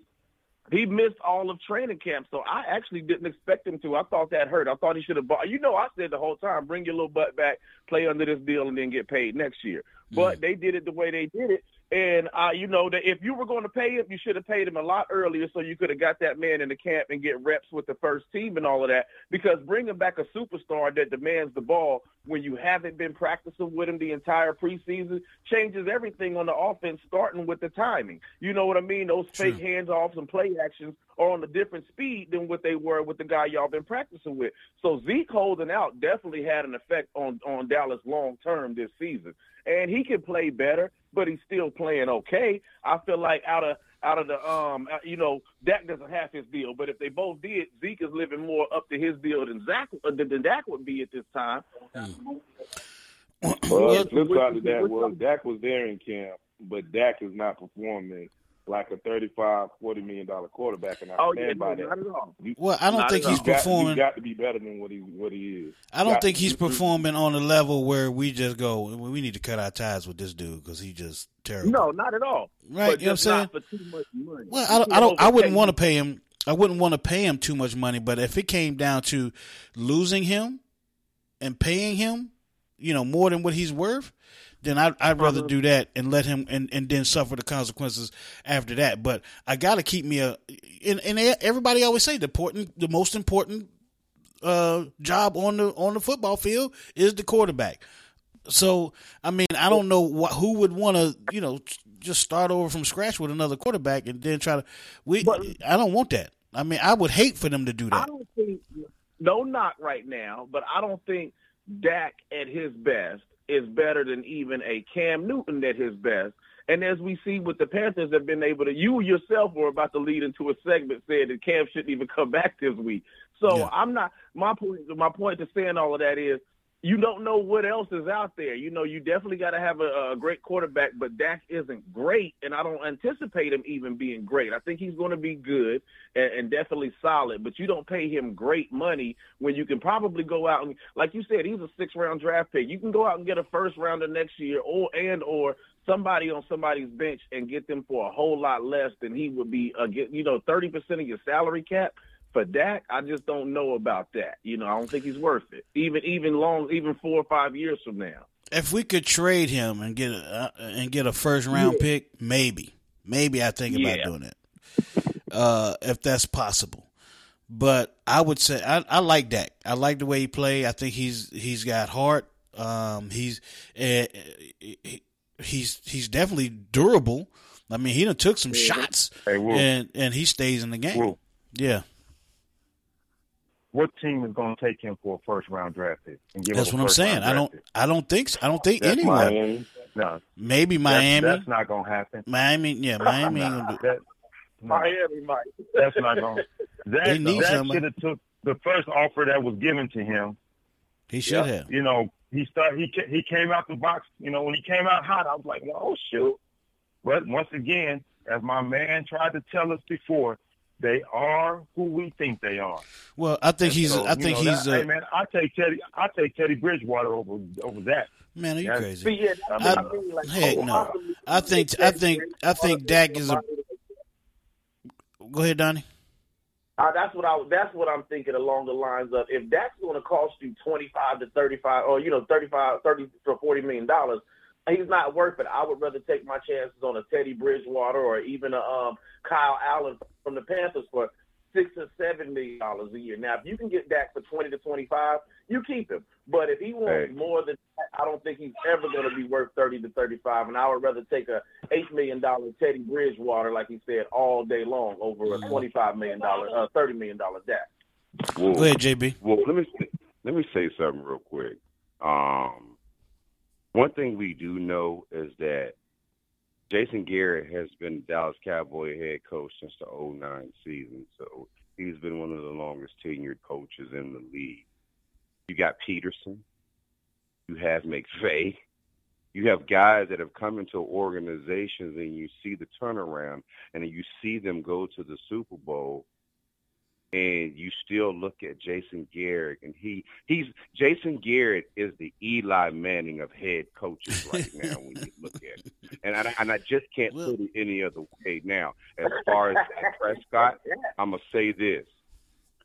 He missed all of training camp, so I actually didn't expect him to. I thought that hurt. I thought he should have bought. You know, I said the whole time, bring your little butt back, play under this deal, and then get paid next year. But mm. they did it the way they did it, and uh, you know that if you were going to pay him, you should have paid him a lot earlier, so you could have got that man in the camp and get reps with the first team and all of that. Because bringing back a superstar that demands the ball when you haven't been practicing with him the entire preseason changes everything on the offense, starting with the timing. You know what I mean? Those fake handoffs and play actions are on a different speed than what they were with the guy y'all been practicing with. So Zeke holding out definitely had an effect on on Dallas long term this season, and he can play better but he's still playing okay. I feel like out of out of the um, uh, you know, Dak doesn't have his deal, but if they both did, Zeke is living more up to his deal than Zach uh, than Dak would be at this time. Well, the flip side of that was Dak was there in camp, but Dak is not performing like a 35 40 million dollar quarterback and I oh, stand yeah, by that. well, I don't think he's performing. He's got to be better than what he what he is. I don't think he's performing on a level where we just go. We need to cut our ties with this dude because he just terrible. No, not at all. Right? you know what I'm saying? Well, I don't. I, don't, I wouldn't want to pay him. I wouldn't want to pay him too much money. But if it came down to losing him and paying him, you know, more than what he's worth, then I, I'd rather uh-huh. do that and let him and, and then suffer the consequences after that. But I got to keep me a and, and everybody always say the important the most important uh, job on the on the football field is the quarterback. So I mean I don't know what, who would want to you know just start over from scratch with another quarterback and then try to we but, I don't want that. I mean I would hate for them to do that. I don't think no knock right now, but I don't think Dak at his best is better than even a Cam Newton at his best. And as we see with the Panthers have been able to, you yourself were about to lead into a segment saying that Cam shouldn't even come back this week. So yeah. I'm not my point. My point to saying all of that is you don't know what else is out there. You know, you definitely got to have a, a, great quarterback, but Dak isn't great, and I don't anticipate him even being great. I think he's going to be good and, and definitely solid, but you don't pay him great money when you can probably go out and, like you said, he's a six-round draft pick. You can go out and get a first rounder next year, or and or somebody on somebody's bench and get them for a whole lot less than he would be. Uh, get you know, thirty percent of your salary cap for Dak, I just don't know about that. You know, I don't think he's worth it. Even even long, even four or five years from now. If we could trade him and get a uh, and get a first round yeah. pick, maybe, maybe I think about yeah. doing it. Uh, if that's possible. But I would say I, I like Dak. I like the way he play. I think he's he's got heart. Um, he's uh, he's he's definitely durable. I mean, he done took some shots, hey, and and he stays in the game. Yeah what team is going to take him for a first round draft pick? And give That's what I'm saying. I don't. Pick? I don't think. So. I don't think That's anyone. Miami. No, maybe Miami. That's, that's not going to happen. Miami, yeah, [LAUGHS] Miami. nah, that, no. Miami might. That's not going. [LAUGHS] That, they need that should have took the first offer that was given to him. He should yeah, have. You know, he start. He he came out the box. You know, when he came out hot, I was like, well, oh shoot. But once again, as my man tried to tell us before, they are who we think they are. Well, I think and he's. So, I think know, he's. That, uh, hey man, I take Teddy. I take Teddy Bridgewater over over that. Man, are you That's, crazy? Yeah, I, I mean, like, heck oh, no. I think. I think. I think Dak is a. Go ahead, Donnie. Uh, that's what I. That's what I'm thinking along the lines of if that's going to cost you 25 to 35, or you know, 35, 30 to 40 million dollars he's not worth it. I would rather take my chances on a Teddy Bridgewater or even a um, Kyle Allen from the Panthers for six or seven million dollars a year. Now, if you can get Dak for twenty to twenty-five, you keep him. But if he wants hey. more than that, I don't think he's ever going to be worth thirty to thirty-five. And I would rather take a eight million dollar Teddy Bridgewater, like he said, all day long over a twenty-five million dollar, uh, thirty million dollar Dak. Well, Go ahead, JB. Well, let me let me say something real quick. Um, one thing we do know is that Jason Garrett has been Dallas Cowboy head coach since the 09 season. So he's been one of the longest tenured coaches in the league. You got Pederson. You have McVay. You have guys that have come into organizations and you see the turnaround and you see them go to the Super Bowl and you still look at Jason Garrett, and he he's Jason Garrett is the Eli Manning of head coaches [LAUGHS] right now when you look at it, and I, and I just can't put it any other way. Now, as far as Prescott, [LAUGHS] I'm gonna say this: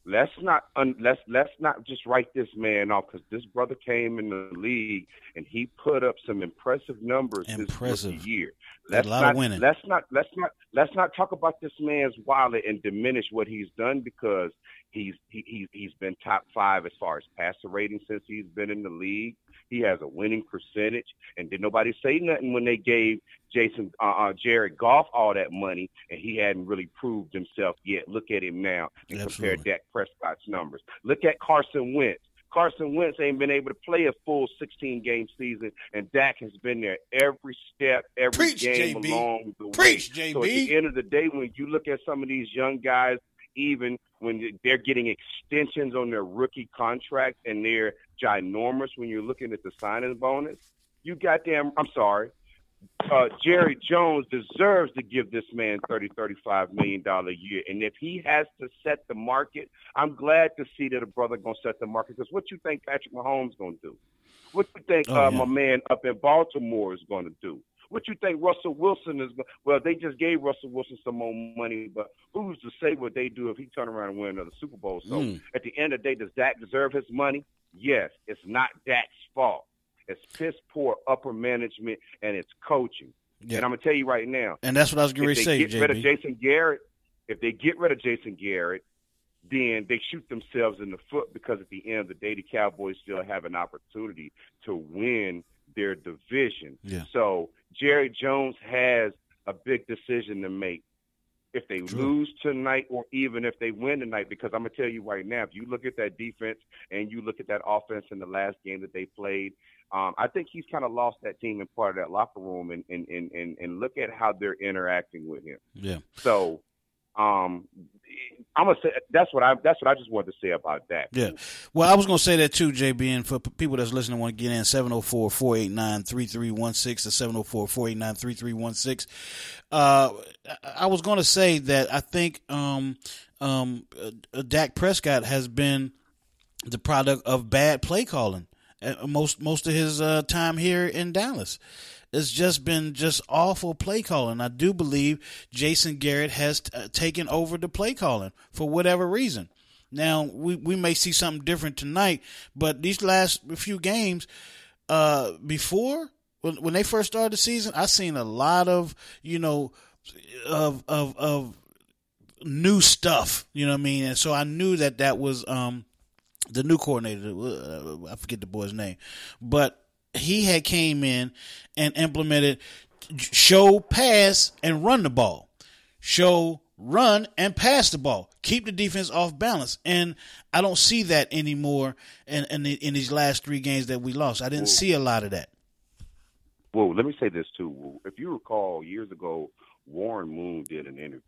let's not un, let's let's not just write this man off because this brother came in the league and he put up some impressive numbers impressive. this year. Let's not let's not let's not let's not talk about this man's wallet and diminish what he's done because he's he, he he's been top five as far as passer rating since he's been in the league. He has a winning percentage, and did nobody say nothing when they gave Jason uh, uh, Jared Goff all that money, and he hadn't really proved himself yet. Look at him now and Absolutely. compare Dak Prescott's numbers. Look at Carson Wentz. Carson Wentz ain't been able to play a full 16 game season, and Dak has been there every step, every Preach, game JB. along the Preach, way. JB. So at the end of the day, when you look at some of these young guys, even when they're getting extensions on their rookie contracts and they're ginormous when you're looking at the signing bonus, you goddamn, I'm sorry, uh, Jerry Jones deserves to give this man 30, 35 million dollar a year. And if he has to set the market, I'm glad to see that a brother gonna set the market. Because what you think Patrick Mahomes gonna do? What you think Oh, uh, yeah. my man up in Baltimore is gonna do? What you think Russell Wilson is? Well, they just gave Russell Wilson some more money, but who's to say what they do if he turn around and win another Super Bowl? So Mm. at the end of the day, does Dak deserve his money? Yes. It's not Dak's fault. It's piss poor upper management and it's coaching. Yeah. And I'm gonna tell you right now, And that's what I was going if say, get rid of Jason Garrett, if they get rid of Jason Garrett, then they shoot themselves in the foot because at the end of the day, the Cowboys still have an opportunity to win their division. Yeah. So Jerry Jones has a big decision to make. If they True. lose tonight, or even if they win tonight, because I'm gonna tell you right now, if you look at that defense and you look at that offense in the last game that they played, um, I think he's kind of lost that team and part of that locker room, and and, and and and look at how they're interacting with him. Yeah. So, um, I'm gonna say that's what I that's what I just wanted to say about that. Yeah. Well, I was to say that too, JB. And for people that's listening, want to get in 704 489 3316 to 704 489 3316. Uh, I was to say that I think um, um, uh, Dak Prescott has been the product of bad play calling uh, most most of his uh, time here in Dallas. It's just been just awful play calling. I do believe Jason Garrett has uh, taken over the play calling for whatever reason. Now we we may see something different tonight, but these last few games uh, before when when they first started the season, I seen a lot of you know of of of new stuff. You know what I mean? And so I knew that that was um the new coordinator. uh, I forget the boy's name, but he had came in and implemented show, pass, and run the ball. Show, run, and pass the ball. Keep the defense off balance. And I don't see that anymore in in, the, in these last three games that we lost. I didn't see a lot of that. Well, let me say this too. If you recall, years ago, Warren Moon did an interview,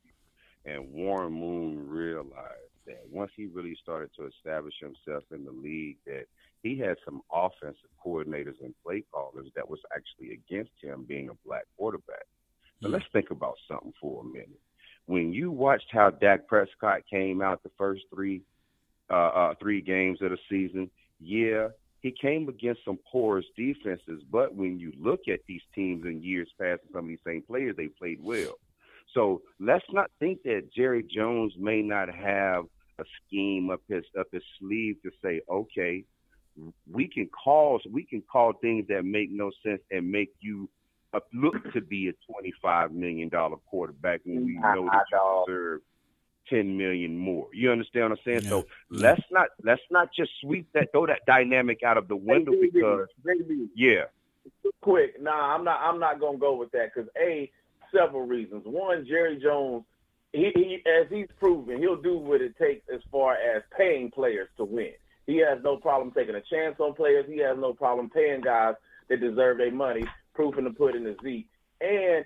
and Warren Moon realized that once he really started to establish himself in the league, that he had some offensive coordinators and play callers that was actually against him being a black quarterback. Now, let's think about something for a minute. When you watched how Dak Prescott came out the first three uh, uh, three games of the season, yeah, he came against some porous defenses, but when you look at these teams in years past some of these same players, they played well. So let's not think that Jerry Jones may not have a scheme up his up his sleeve to say, okay, we can call we can call things that make no sense and make you look to be a twenty five million dollar quarterback when we know that you [LAUGHS] deserve ten million more. You understand what I'm saying? So let's not let's not just sweep that throw that dynamic out of the window because JB, yeah. quick. Nah, I'm not. I'm not gonna go with that because a several reasons. One, Jerry Jones, he, he as he's proven, he'll do what it takes as far as paying players to win. He has no problem taking a chance on players. He has no problem paying guys that deserve their money, proving to put in the seat. And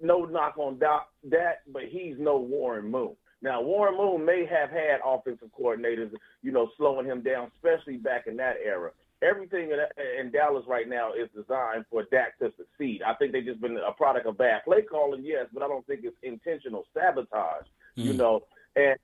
no knock on that, but he's no Warren Moon. Now, Warren Moon may have had offensive coordinators, you know, slowing him down, especially back in that era. Everything in, in Dallas right now is designed for Dak to succeed. I think they've just been a product of bad play calling, yes, but I don't think it's intentional sabotage, mm. you know. And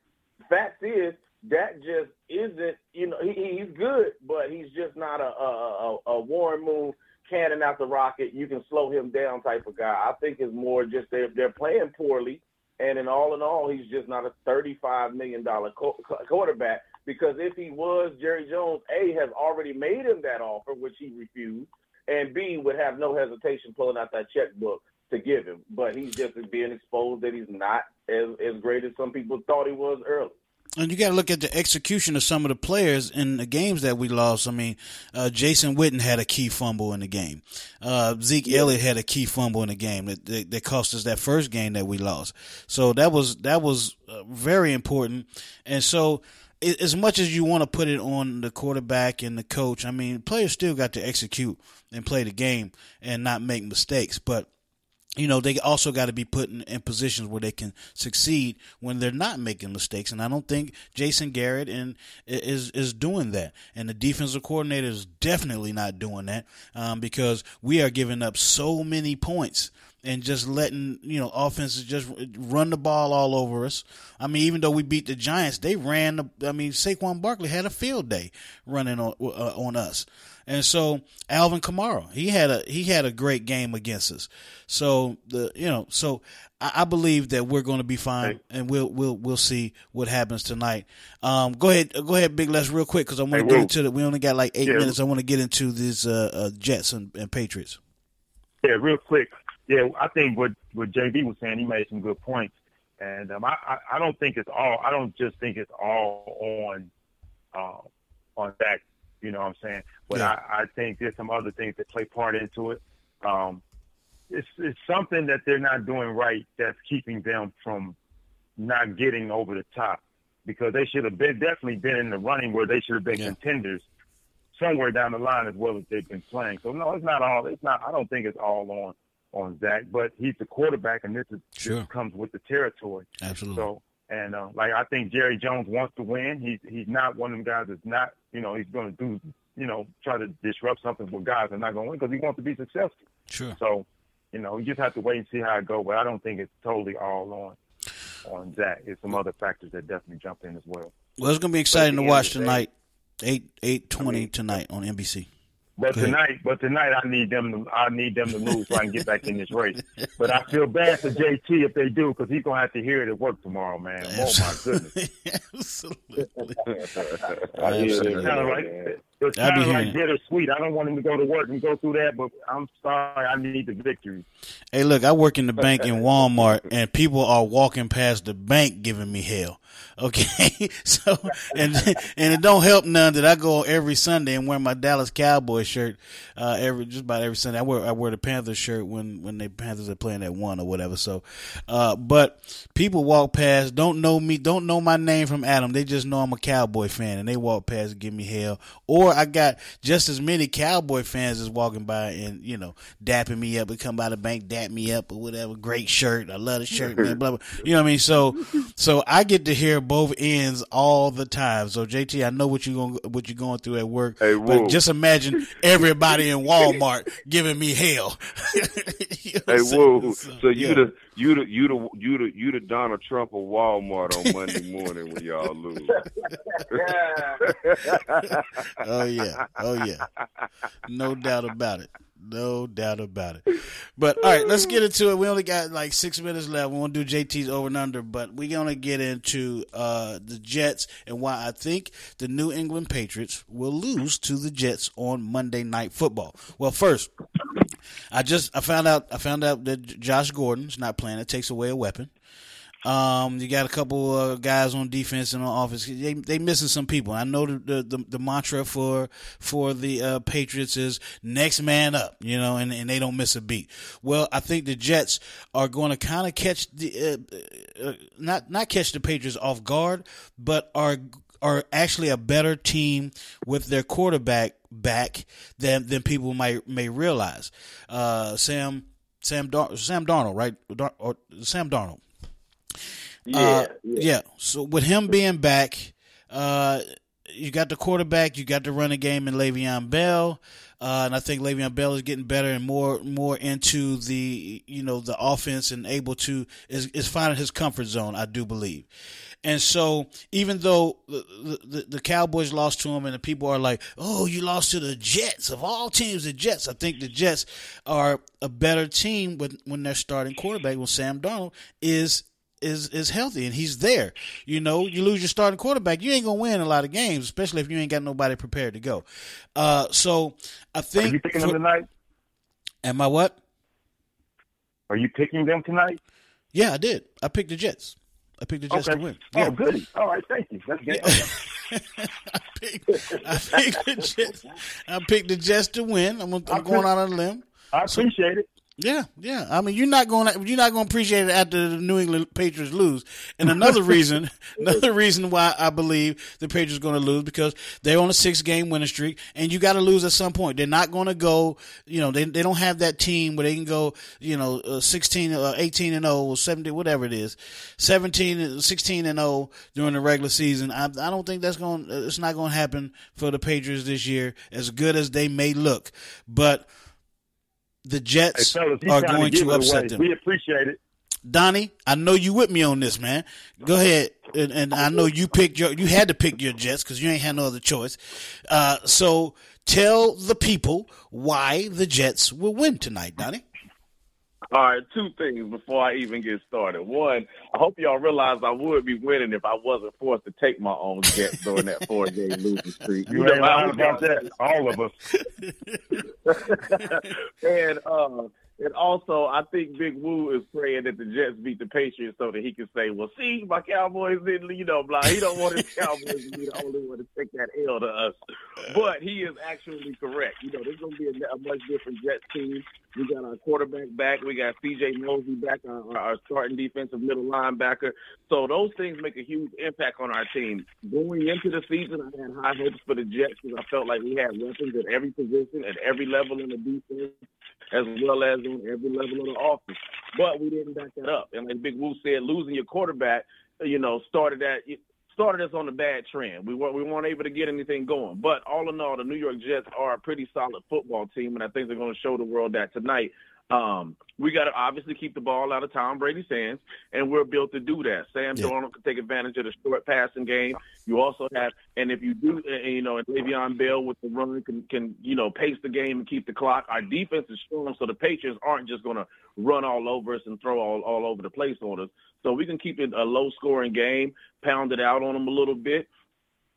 fact is, Dak just isn't, you know, he, he's good, but he's just not a, a, a, a Warren Moon cannon out the rocket. You can slow him down type of guy. I think it's more just they're they're playing poorly, and in all in all, he's just not a thirty-five million dollar co- quarterback. Because if he was, Jerry Jones A has already made him that offer, which he refused, and B would have no hesitation pulling out that checkbook to give him. But he's just being exposed that he's not as as great as some people thought he was early. And you got to look at the execution of some of the players in the games that we lost. I mean, uh, Jason Witten had a key fumble in the game. Uh, Zeke yeah. Elliott had a key fumble in the game that, that, that cost us that first game that we lost. So that was that was uh, very important. And so, as much as you want to put it on the quarterback and the coach, I mean, players still got to execute and play the game and not make mistakes. But you know, they also got to be put in, in, positions where they can succeed when they're not making mistakes. And I don't think Jason Garrett and is is doing that. And the defensive coordinator is definitely not doing that um, because we are giving up so many points and just letting you know offenses just run the ball all over us. I mean, even though we beat the Giants, they ran. The, I mean, Saquon Barkley had a field day running on uh, on us. And so Alvin Kamara, he had a he had a great game against us. So the you know so I, I believe that we're going to be fine, and we'll we'll we'll see what happens tonight. Um, go ahead, go ahead, Big Les, real quick because I want to hey, get into the. We only got like eight yeah. minutes. I want to get into these uh, uh, Jets and, and Patriots. Yeah, real quick. Yeah, I think what what JB was saying, he made some good points, and um, I, I I don't think it's all. I don't just think it's all on uh, on that you know what I'm saying? But yeah. I, I think there's some other things that play part into it. Um, it's it's something that they're not doing right that's keeping them from not getting over the top because they should have been definitely been in the running where they should have been yeah. contenders somewhere down the line as well as they've been playing. So no, it's not all. It's not. I don't think it's all on on Zach, but he's the quarterback, and this is sure. this comes with the territory. Absolutely. So and uh, like I think Jerry Jones wants to win. He's he's not one of them guys that's not you know he's going to do you know try to disrupt something for guys that are not going to win because he wants to be successful. Sure. So you know you just have to wait and see how it goes. But I don't think it's totally all on on Zach. It's some other factors that definitely jump in as well. Well, it's going to be exciting to watch tonight. Eight eight twenty tonight on NBC. But tonight, but tonight, I need them to, I need them to lose so I can get back in this race. But I feel bad for JT if they do, because he's gonna have to hear it at work tomorrow, man. Oh my goodness. [LAUGHS] Absolutely. [LAUGHS] Absolutely. Kind of like it's kind of like bittersweet. I don't want him to go to work and go through that, but I'm sorry, I need the victory. Hey, look, I work in the bank in [LAUGHS] Walmart, and people are walking past the bank giving me hell. Okay, [LAUGHS] so and and it don't help none that I go every Sunday and wear my Dallas Cowboy shirt uh, every just about every Sunday. I wear I wear the Panthers shirt when when the Panthers are playing at one or whatever. So, uh, but people walk past, don't know me, don't know my name from Adam. They just know I'm a Cowboy fan, and they walk past and give me hell. Or I got just as many Cowboy fans as walking by and you know dapping me up. We come by the bank, dap me up or whatever. Great shirt, I love the shirt, man. Blah blah. You know what I mean? So so I get to hear both ends all the time. So JT, I know what you're going what you're going through at work, hey, but just imagine everybody in Walmart giving me hell. [LAUGHS] you know hey, whoa! So, so you yeah. the you the you the you the you the Donald Trump of Walmart on Monday morning when y'all lose. [LAUGHS] [LAUGHS] oh yeah, oh yeah, no doubt about it. No doubt about it. But all right, let's get into it. We only got like six minutes left. We want to do JT's over and under, but we're gonna get into uh, the Jets and why I think the New England Patriots will lose to the Jets on Monday Night Football. Well, first, I just I found out I found out that Josh Gordon's not playing. It takes away a weapon. Um, you got a couple uh, guys on defense and on offense. They they missing some people. I know the the, the mantra for for the uh, Patriots is next man up, you know, and, and they don't miss a beat. Well, I think the Jets are going to kind of catch the uh, uh, not not catch the Patriots off guard, but are are actually a better team with their quarterback back than than people might may realize. Uh, Sam Sam Dar- Sam Darnold, right? Dar- or Sam Darnold Yeah, Uh, yeah. yeah. So with him being back, uh, you got the quarterback, you got the running game in Le'Veon Bell, uh, and I think Le'Veon Bell is getting better and more more into the you know the offense and able to is is finding his comfort zone. I do believe. And so, even though the, the, the Cowboys lost to him, and the people are like, "Oh, you lost to the Jets of all teams, the Jets," I think the Jets are a better team when when their starting quarterback, when Sam Darnold is is is healthy and he's there. You know, you lose your starting quarterback, you ain't gonna win a lot of games, especially if you ain't got nobody prepared to go. Uh, so I Are think you picking for- them tonight? am I what? Are you picking them tonight? Yeah, I did. I picked the Jets. I picked the Jets okay. to win. Oh, Yeah. goody. All right, thank you. That's good. [LAUGHS] I picked, I picked the Jets. I picked the Jets to win. I'm, I'm going out on a limb. I appreciate it. Yeah, yeah. I mean, you're not going to you're not going to appreciate it after the New England Patriots lose. And another [LAUGHS] reason, another reason why I believe the Patriots are going to lose because they're on a six game winning streak, and you got to lose at some point. They're not going to go. You know, they they don't have that team where they can go. You know, uh, 16, uh, 18 and 0, 17, whatever it is, 17, 16 and 0 during the regular season. I I don't think that's going. It's not going to happen for the Patriots this year. As good as they may look, but the Hey, Jets fellas, are going to, to upset them. We appreciate it. Donnie, I know you with me on this, man. Go ahead, and, and I know you picked your, you had to pick your Jets because you ain't had no other choice. Uh, so tell the people why the Jets will win tonight, Donnie. All right, two things before I even get started. One, I hope y'all realize I would be winning if I wasn't forced to take my own Jets during that four game [LAUGHS] losing streak. You know, I about that. All of us. [LAUGHS] and uh, and also, I think Big Woo is praying that the Jets beat the Patriots so that he can say, "Well, see, my Cowboys didn't, you know, blah." He don't want his [LAUGHS] Cowboys to be the only one to take that L to us, but he is actually correct. You know, there's going to be a, a much different Jets team. We got our quarterback back. We got C.J. Mosley back, our, our starting defensive middle linebacker. So those things make a huge impact on our team. Going into the season, I had high hopes for the Jets because I felt like we had weapons at every position, at every level in the defense, as well as on every level of the offense. But we didn't back that up. And like Big Woo said, losing your quarterback, you know, started that started us on the bad trend. We weren't we weren't able to get anything going. But all in all, the New York Jets are a pretty solid football team, and I think they're going to show the world that tonight. Um, we got to obviously keep the ball out of Tom Brady's hands, and we're built to do that. Sam Yeah. Darnold can take advantage of the short passing game. You also have, and if you do, you know, and Le'Veon Bell with the run can can you know pace the game and keep the clock. Our defense is strong, so the Patriots aren't just going to run all over us and throw all all over the place on us. So we can keep it a low scoring game, pound it out on them a little bit.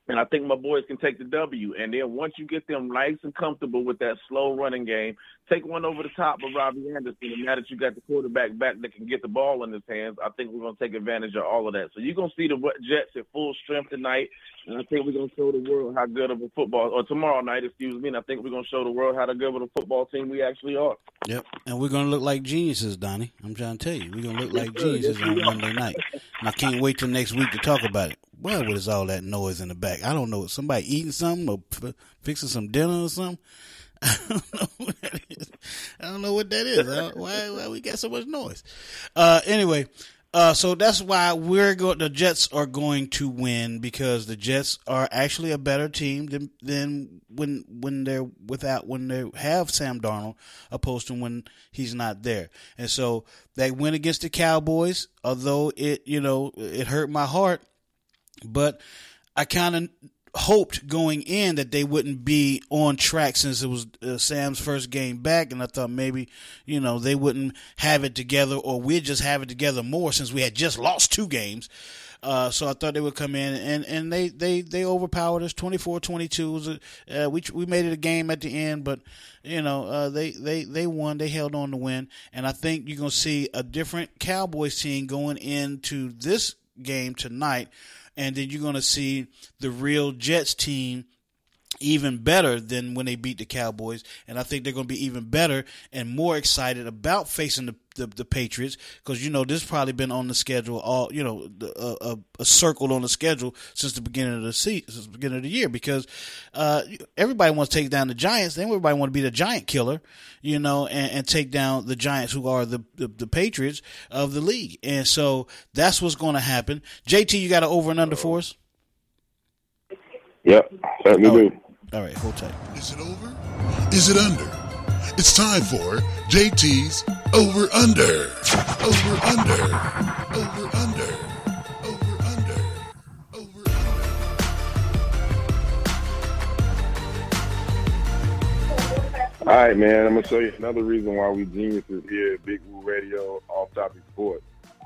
And I think my boys can take the W. And then once you get them nice and comfortable with that slow running game, take one over the top of Robbie Anderson. And now that you got the quarterback back that can get the ball in his hands, I think we're going to take advantage of all of that. So you're going to see the Jets at full strength tonight. And I think we're going to show the world how good of a football, or tomorrow night, excuse me. And I think we're going to show the world how good of a football team we actually are. Yep, and we're gonna look like geniuses, Donnie. I'm trying to tell you, we're gonna look like [LAUGHS] geniuses on Monday night. And I can't wait till next week to talk about it. What was all that noise in the back? I don't know. Somebody eating something or fixing some dinner or something. [LAUGHS] I don't know what that is. I don't know what that is. Why, why we got so much noise? Uh, anyway, uh, so that's why we're going. The Jets are going to win because the Jets are actually a better team than than when when they're without when they have Sam Darnold, opposed to when he's not there. And so they win against the Cowboys, although it you know it hurt my heart, but I kind of hoped going in that they wouldn't be on track since it was uh, Sam's first game back, and I thought maybe you know they wouldn't have it together, or we'd just have it together more since we had just lost two games. Uh, so I thought they would come in and, and they, they, they overpowered us 24-22. Was uh, we we made it a game at the end, but you know uh, they, they they won. They held on to win, and I think you're gonna see a different Cowboys team going into this game tonight, and then you're gonna see the real Jets team even better than when they beat the Cowboys, and I think they're going to be even better and more excited about facing the the, the Patriots because you know this has probably been on the schedule all you know a, a, a circle on the schedule since the beginning of the season, since the beginning of the year because uh, everybody wants to take down the Giants, then everybody want to be the Giant killer, you know, and, and take down the Giants who are the, the, the Patriots of the league, and so that's what's going to happen. JT, you got an over and under for us? Yep, certainly Oh. do. All right, hold tight. Is it over? Is it under? It's time for JT's Over Under. Over Under. Over Under. Over Under. Over Under. All right, man. I'm gonna show you another reason why we geniuses here at Big Woo Radio, Off Topic Sports.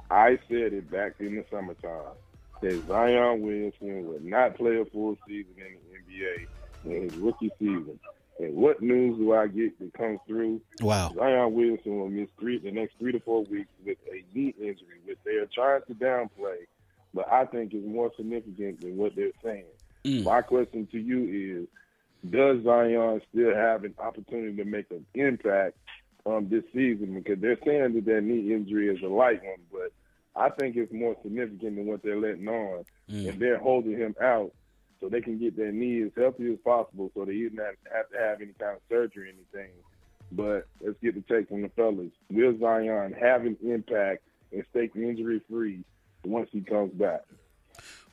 I said it back in the summertime that Zion Williamson would not play a full season in the NBA in his rookie season. And what news do I get that comes through? Wow. Zion Williamson will miss three the next three to four weeks with a knee injury, which they are trying to downplay, but I think is more significant than what they're saying. Mm. My question to you is does Zion still have an opportunity to make an impact um, this season? Because they're saying that that knee injury is a light one, but I think it's more significant than what they're letting on, Mm. and they're holding him out so they can get their knee as healthy as possible, so that he doesn't have to have any kind of surgery or anything. But let's get the take from the fellas. Will Zion have an impact and stay injury free once he comes back?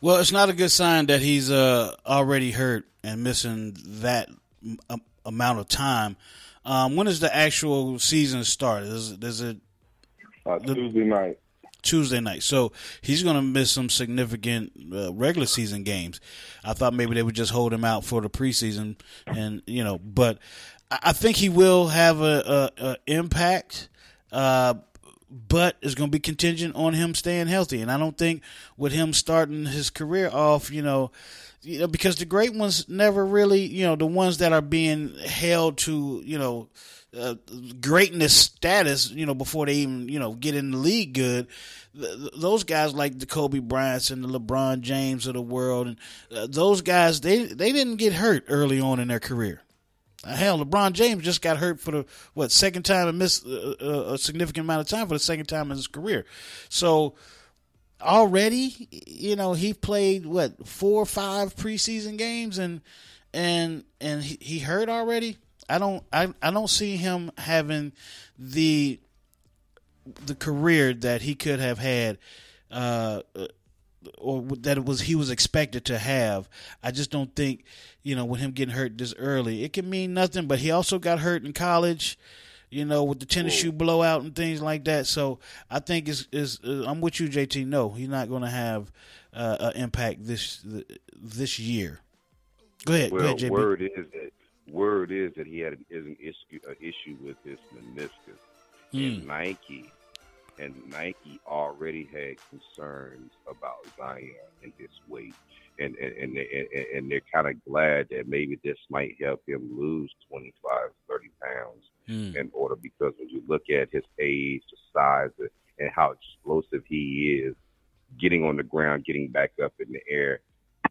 Well, it's not a good sign that he's uh, already hurt and missing that m- amount of time. Um, when does the actual season start? Is, it- is it Uh, Tuesday night. Tuesday night? So he's going to miss some significant uh, regular season games. I thought maybe they would just hold him out for the preseason, and you know, but I think he will have a, a, a impact. Uh, but it's going to be contingent on him staying healthy. And I don't think with him starting his career off, you know, you know, because the great ones never really, you know, the ones that are being held to, you know, uh, greatness status, you know, before they even, you know, get in the league good. Th- th- those guys like the Kobe Bryants and the LeBron James of the world, and uh, those guys, they they didn't get hurt early on in their career. Hell, LeBron James just got hurt for the what second time and missed uh, uh, a significant amount of time for the second time in his career. So already, you know, he played what four or five preseason games and and and he, he hurt already. I don't I I don't see him having the the career that he could have had. Uh, or that it was he was expected to have. I just don't think, you know, with him getting hurt this early, it can mean nothing. But he also got hurt in college, you know, with the tennis shoe blowout and things like that. So I think is is uh, I'm with you, JT. No, he's not going to have uh, an impact this this year. Go ahead, go Well, ahead, JB. word is that word is that he had an, is an issue an issue with his meniscus, and Hmm. Nike and Nike already had concerns about Zion and his weight, and and and, they, and, and they're kind of glad that maybe this might help him lose 25, 30 pounds Hmm. in order because when you look at his age, the size, and how explosive he is, getting on the ground, getting back up in the air,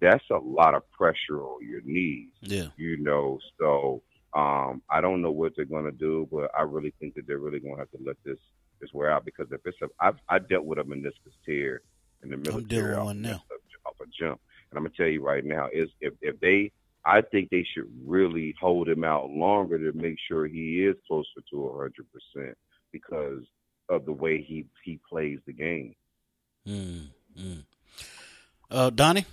that's a lot of pressure on your knees Yeah. you know. So um, I don't know what they're going to do, but I really think that they're really going to have to let this this wear out because if it's a, I've, I dealt with a meniscus tear in the military. dealing with off one a- now. Off a jump, and I'm gonna tell you right now is if if they. I think they should really hold him out longer to make sure he is closer to 100% because of the way he he plays the game. Mm, mm. Uh, Doni.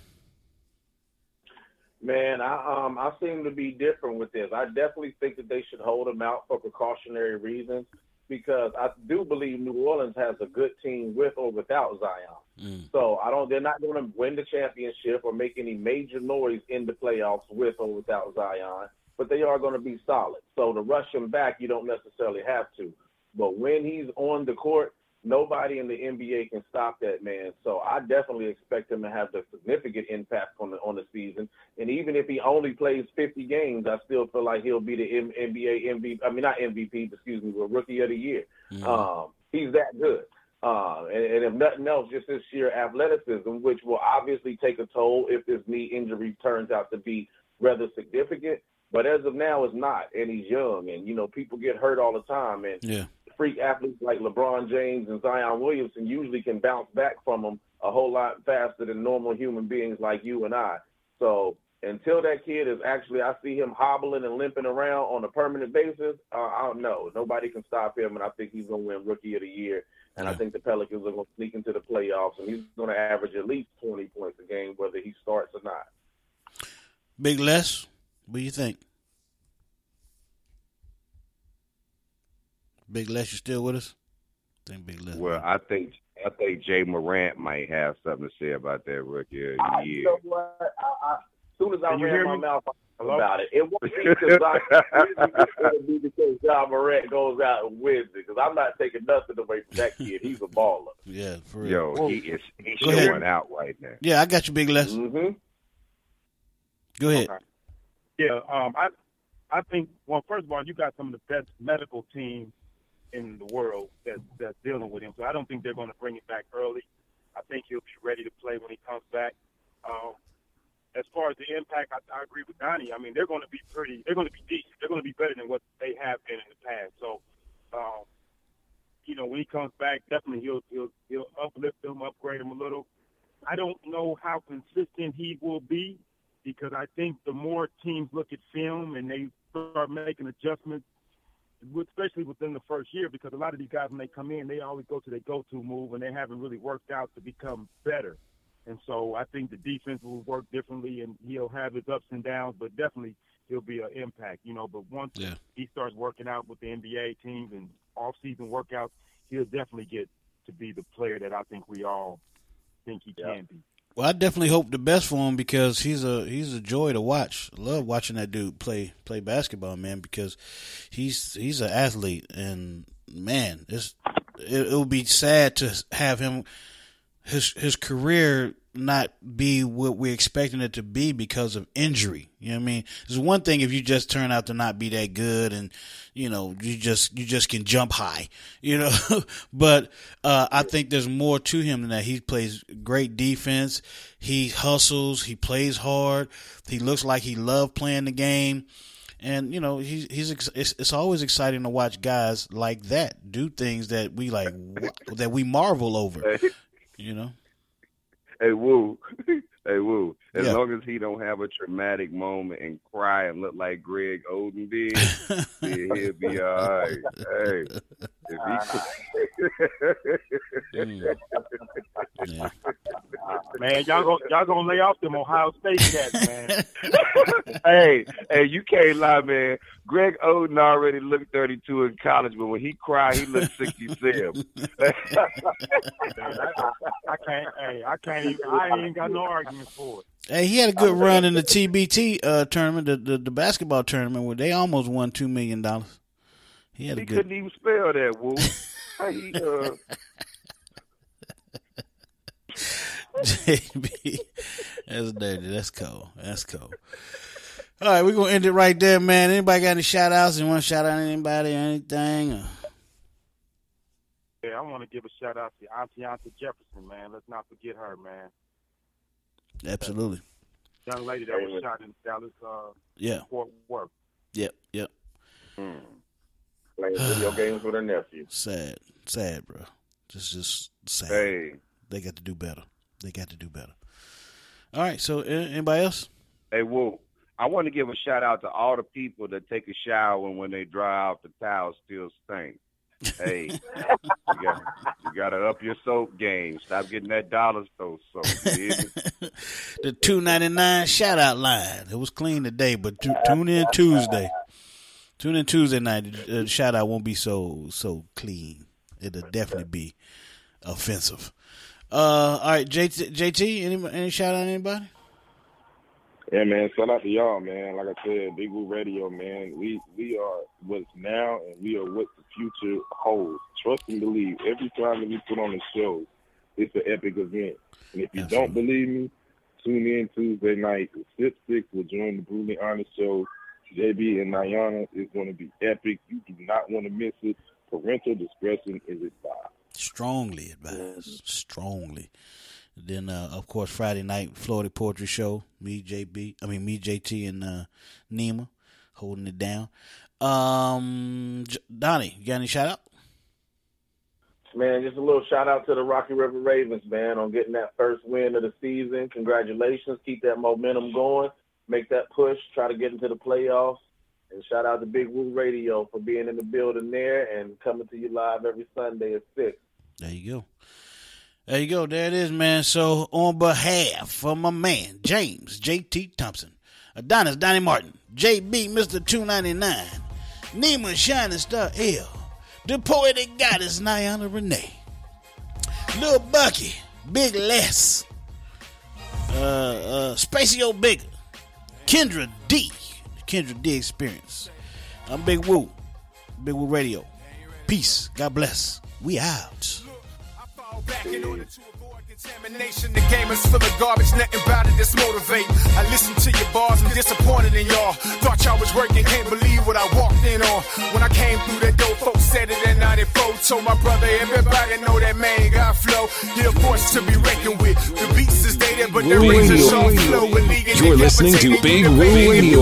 Man, I um I seem to be different with this. I definitely think that they should hold him out for precautionary reasons because I do believe New Orleans has a good team with or without Zion. Mm. So I don't. They're not going to win the championship or make any major noise in the playoffs with or without Zion, but they are going to be solid. So to rush him back, you don't necessarily have to. But when he's on the court, nobody in the NBA can stop that man. So I definitely expect him to have the significant impact on the on the season. And even if he only plays 50 games, I still feel like he'll be the M- NBA MVP. I mean, not MVP, but excuse me, but Rookie of the Year. Mm. Um, he's that good. Uh, and, and if nothing else, just his sheer athleticism, which will obviously take a toll if this knee injury turns out to be rather significant. But as of now, it's not, and he's young, and you know people get hurt all the time, and Yeah. Freak athletes like LeBron James and Zion Williamson usually can bounce back from them a whole lot faster than normal human beings like you and I. So until that kid is actually, I see him hobbling and limping around on a permanent basis. Uh, I don't know. Nobody can stop him, and I think he's going to win Rookie of the Year. And I think the Pelicans are going to sneak into the playoffs, and he's going to average at least 20 points a game, whether he starts or not. Big Les, what do you think? Big Les, you still with us? I think Big Les. Well, I think I think Ja Morant might have something to say about that rookie of I, the you year. know what? I, I, as soon as I Can you ran hear my me? mouth Hello? about it, it won't be because I it's be because Ja Morant goes out and wins it. Because I'm not taking nothing away from that kid. He's a baller. yeah, for real. Yo, he is he's Go ahead. showing out right now. Yeah, I got you, Big Les. hmm Go ahead. Okay. Yeah, um, I I think well, first of all, you got some of the best medical teams in the world that that's dealing with him. So I don't think they're going to bring it back early. I think he'll be ready to play when he comes back. Um, as far as the impact, I, I agree with Doni. I mean, they're going to be pretty. They're going to be decent. They're going to be better than what they have been in the past. So, um, you know, when he comes back, definitely he'll he'll he'll uplift them, upgrade them a little. I don't know how consistent he will be because I think the more teams look at film and they start making adjustments, especially within the first year, because a lot of these guys when they come in, they always go to their go-to move and they haven't really worked out to become better. And so I think the defense will work differently, and he'll have his ups and downs, but definitely he'll be an impact, you know. But once Yeah. he starts working out with the NBA teams and off-season workouts, he'll definitely get to be the player that I think we all think he Yeah. can be. Well, I definitely hope the best for him because he's a he's a joy to watch. I love watching that dude play play basketball, man, because he's he's an athlete and man, it's it, it would be sad to have him his his career not be what we're expecting it to be because of injury. You know what I mean? It's one thing if you just turn out to not be that good and you know, you just you just can jump high, [LAUGHS] you know. but uh I think there's more to him than that. He plays great defense. He hustles, he plays hard. He looks like he loved playing the game. And you know he's he's it's, it's always exciting to watch guys like that do things that we like that we marvel over. [LAUGHS] You know, Hey Woo, [LAUGHS] hey Woo. As Yeah. long as he don't have a traumatic moment and cry and look like Greg Oden did, [LAUGHS] yeah, he'll be all right. Hey, if he Mm. yeah. Man, y'all go, y'all gonna lay off them Ohio State cats, man. [LAUGHS] hey, hey, you can't lie, man. Greg Oden already looked 32 in college, but when he cried, he looked 67. [LAUGHS] I, I can't. Hey, I can't even. I ain't even got no argument for it. Hey, he had a good run in the TBT uh, tournament, the, the the basketball tournament, where they almost won two million dollars. He had a he good. couldn't even spell that, Woo. How he, uh, [LAUGHS] JB. That's dirty. That's cool. That's cool. All right, we're gonna end it right there, man. Anybody got any shout outs? You want to shout out anybody or anything? Or? Yeah, I want to give a shout out to Atatiana Jefferson, man. Let's not forget her, man. Absolutely. Young lady that was shot in Dallas, uh, Yeah. Fort Worth. Yep. Yep. Playing video [SIGHS] games with her nephew. Sad. Sad, bro. Just just sad. hey, They got to do better. They got to do better. All right. So, a- anybody else? hey, Woo. I want to give a shout out to all the people that take a shower and when they dry off the towel still stink. Hey, [LAUGHS] you got you got to up your soap game. Stop getting that dollar store soap. [LAUGHS] the two ninety nine shout out line. It was clean today, but tu- tune in Tuesday. Tune in Tuesday night. The shout out won't be so so clean. It'll definitely be offensive. Uh, all right, JT, JT any any shout out anybody? Yeah, man. Shout out to y'all, man. Like I said, Big Woo Radio, man. We we are what's now, and we are what the future holds. Trust and believe. Every time that we put on a show, it's an epic event. And if you don't believe me, tune in Tuesday night. The Sip Six will join the Brutally Honest Show. JB and Nyana is going to be epic. You do not want to miss it. Parental discretion is advised. Strongly advised. Strongly Then, uh, of course, Friday night, Florida Poetry Show. Me, JB, I mean, me, JT, and uh, Nima holding it down. Um, Doni, you got any shout out? Man, just a little shout out to the Rocky River Ravens, man, on getting that first win of the season. Congratulations. Keep that momentum going. Make that push. Try to get into the playoffs. And shout out to Big Woo Radio for being in the building there and coming to you live every Sunday at 6. There you go. There you go. There it is, man. So, on behalf of my man, James J.T. Thompson, Adonis Doni Martin, J.B. Mr. 299, Nima Shining Star L, the poetic goddess Niana Renee, Lil Bucky, Big Les, uh, uh, Bigger, Kendra D, Kendra D Experience. I'm Big Woo, Big Woo Radio. Peace. God bless. We out. Contamination, the game is full of garbage, nothing about it that's motivate. I listen to your bars, I'm disappointed in y'all. Thought y'all was working, can't believe what I walked in on. When I came through that door, folks said it at 94. Told my brother, everybody know that man got flow. He a force to be reckoned with. The beats is dated, but the rings are soft flow. You're listening to Big Radio.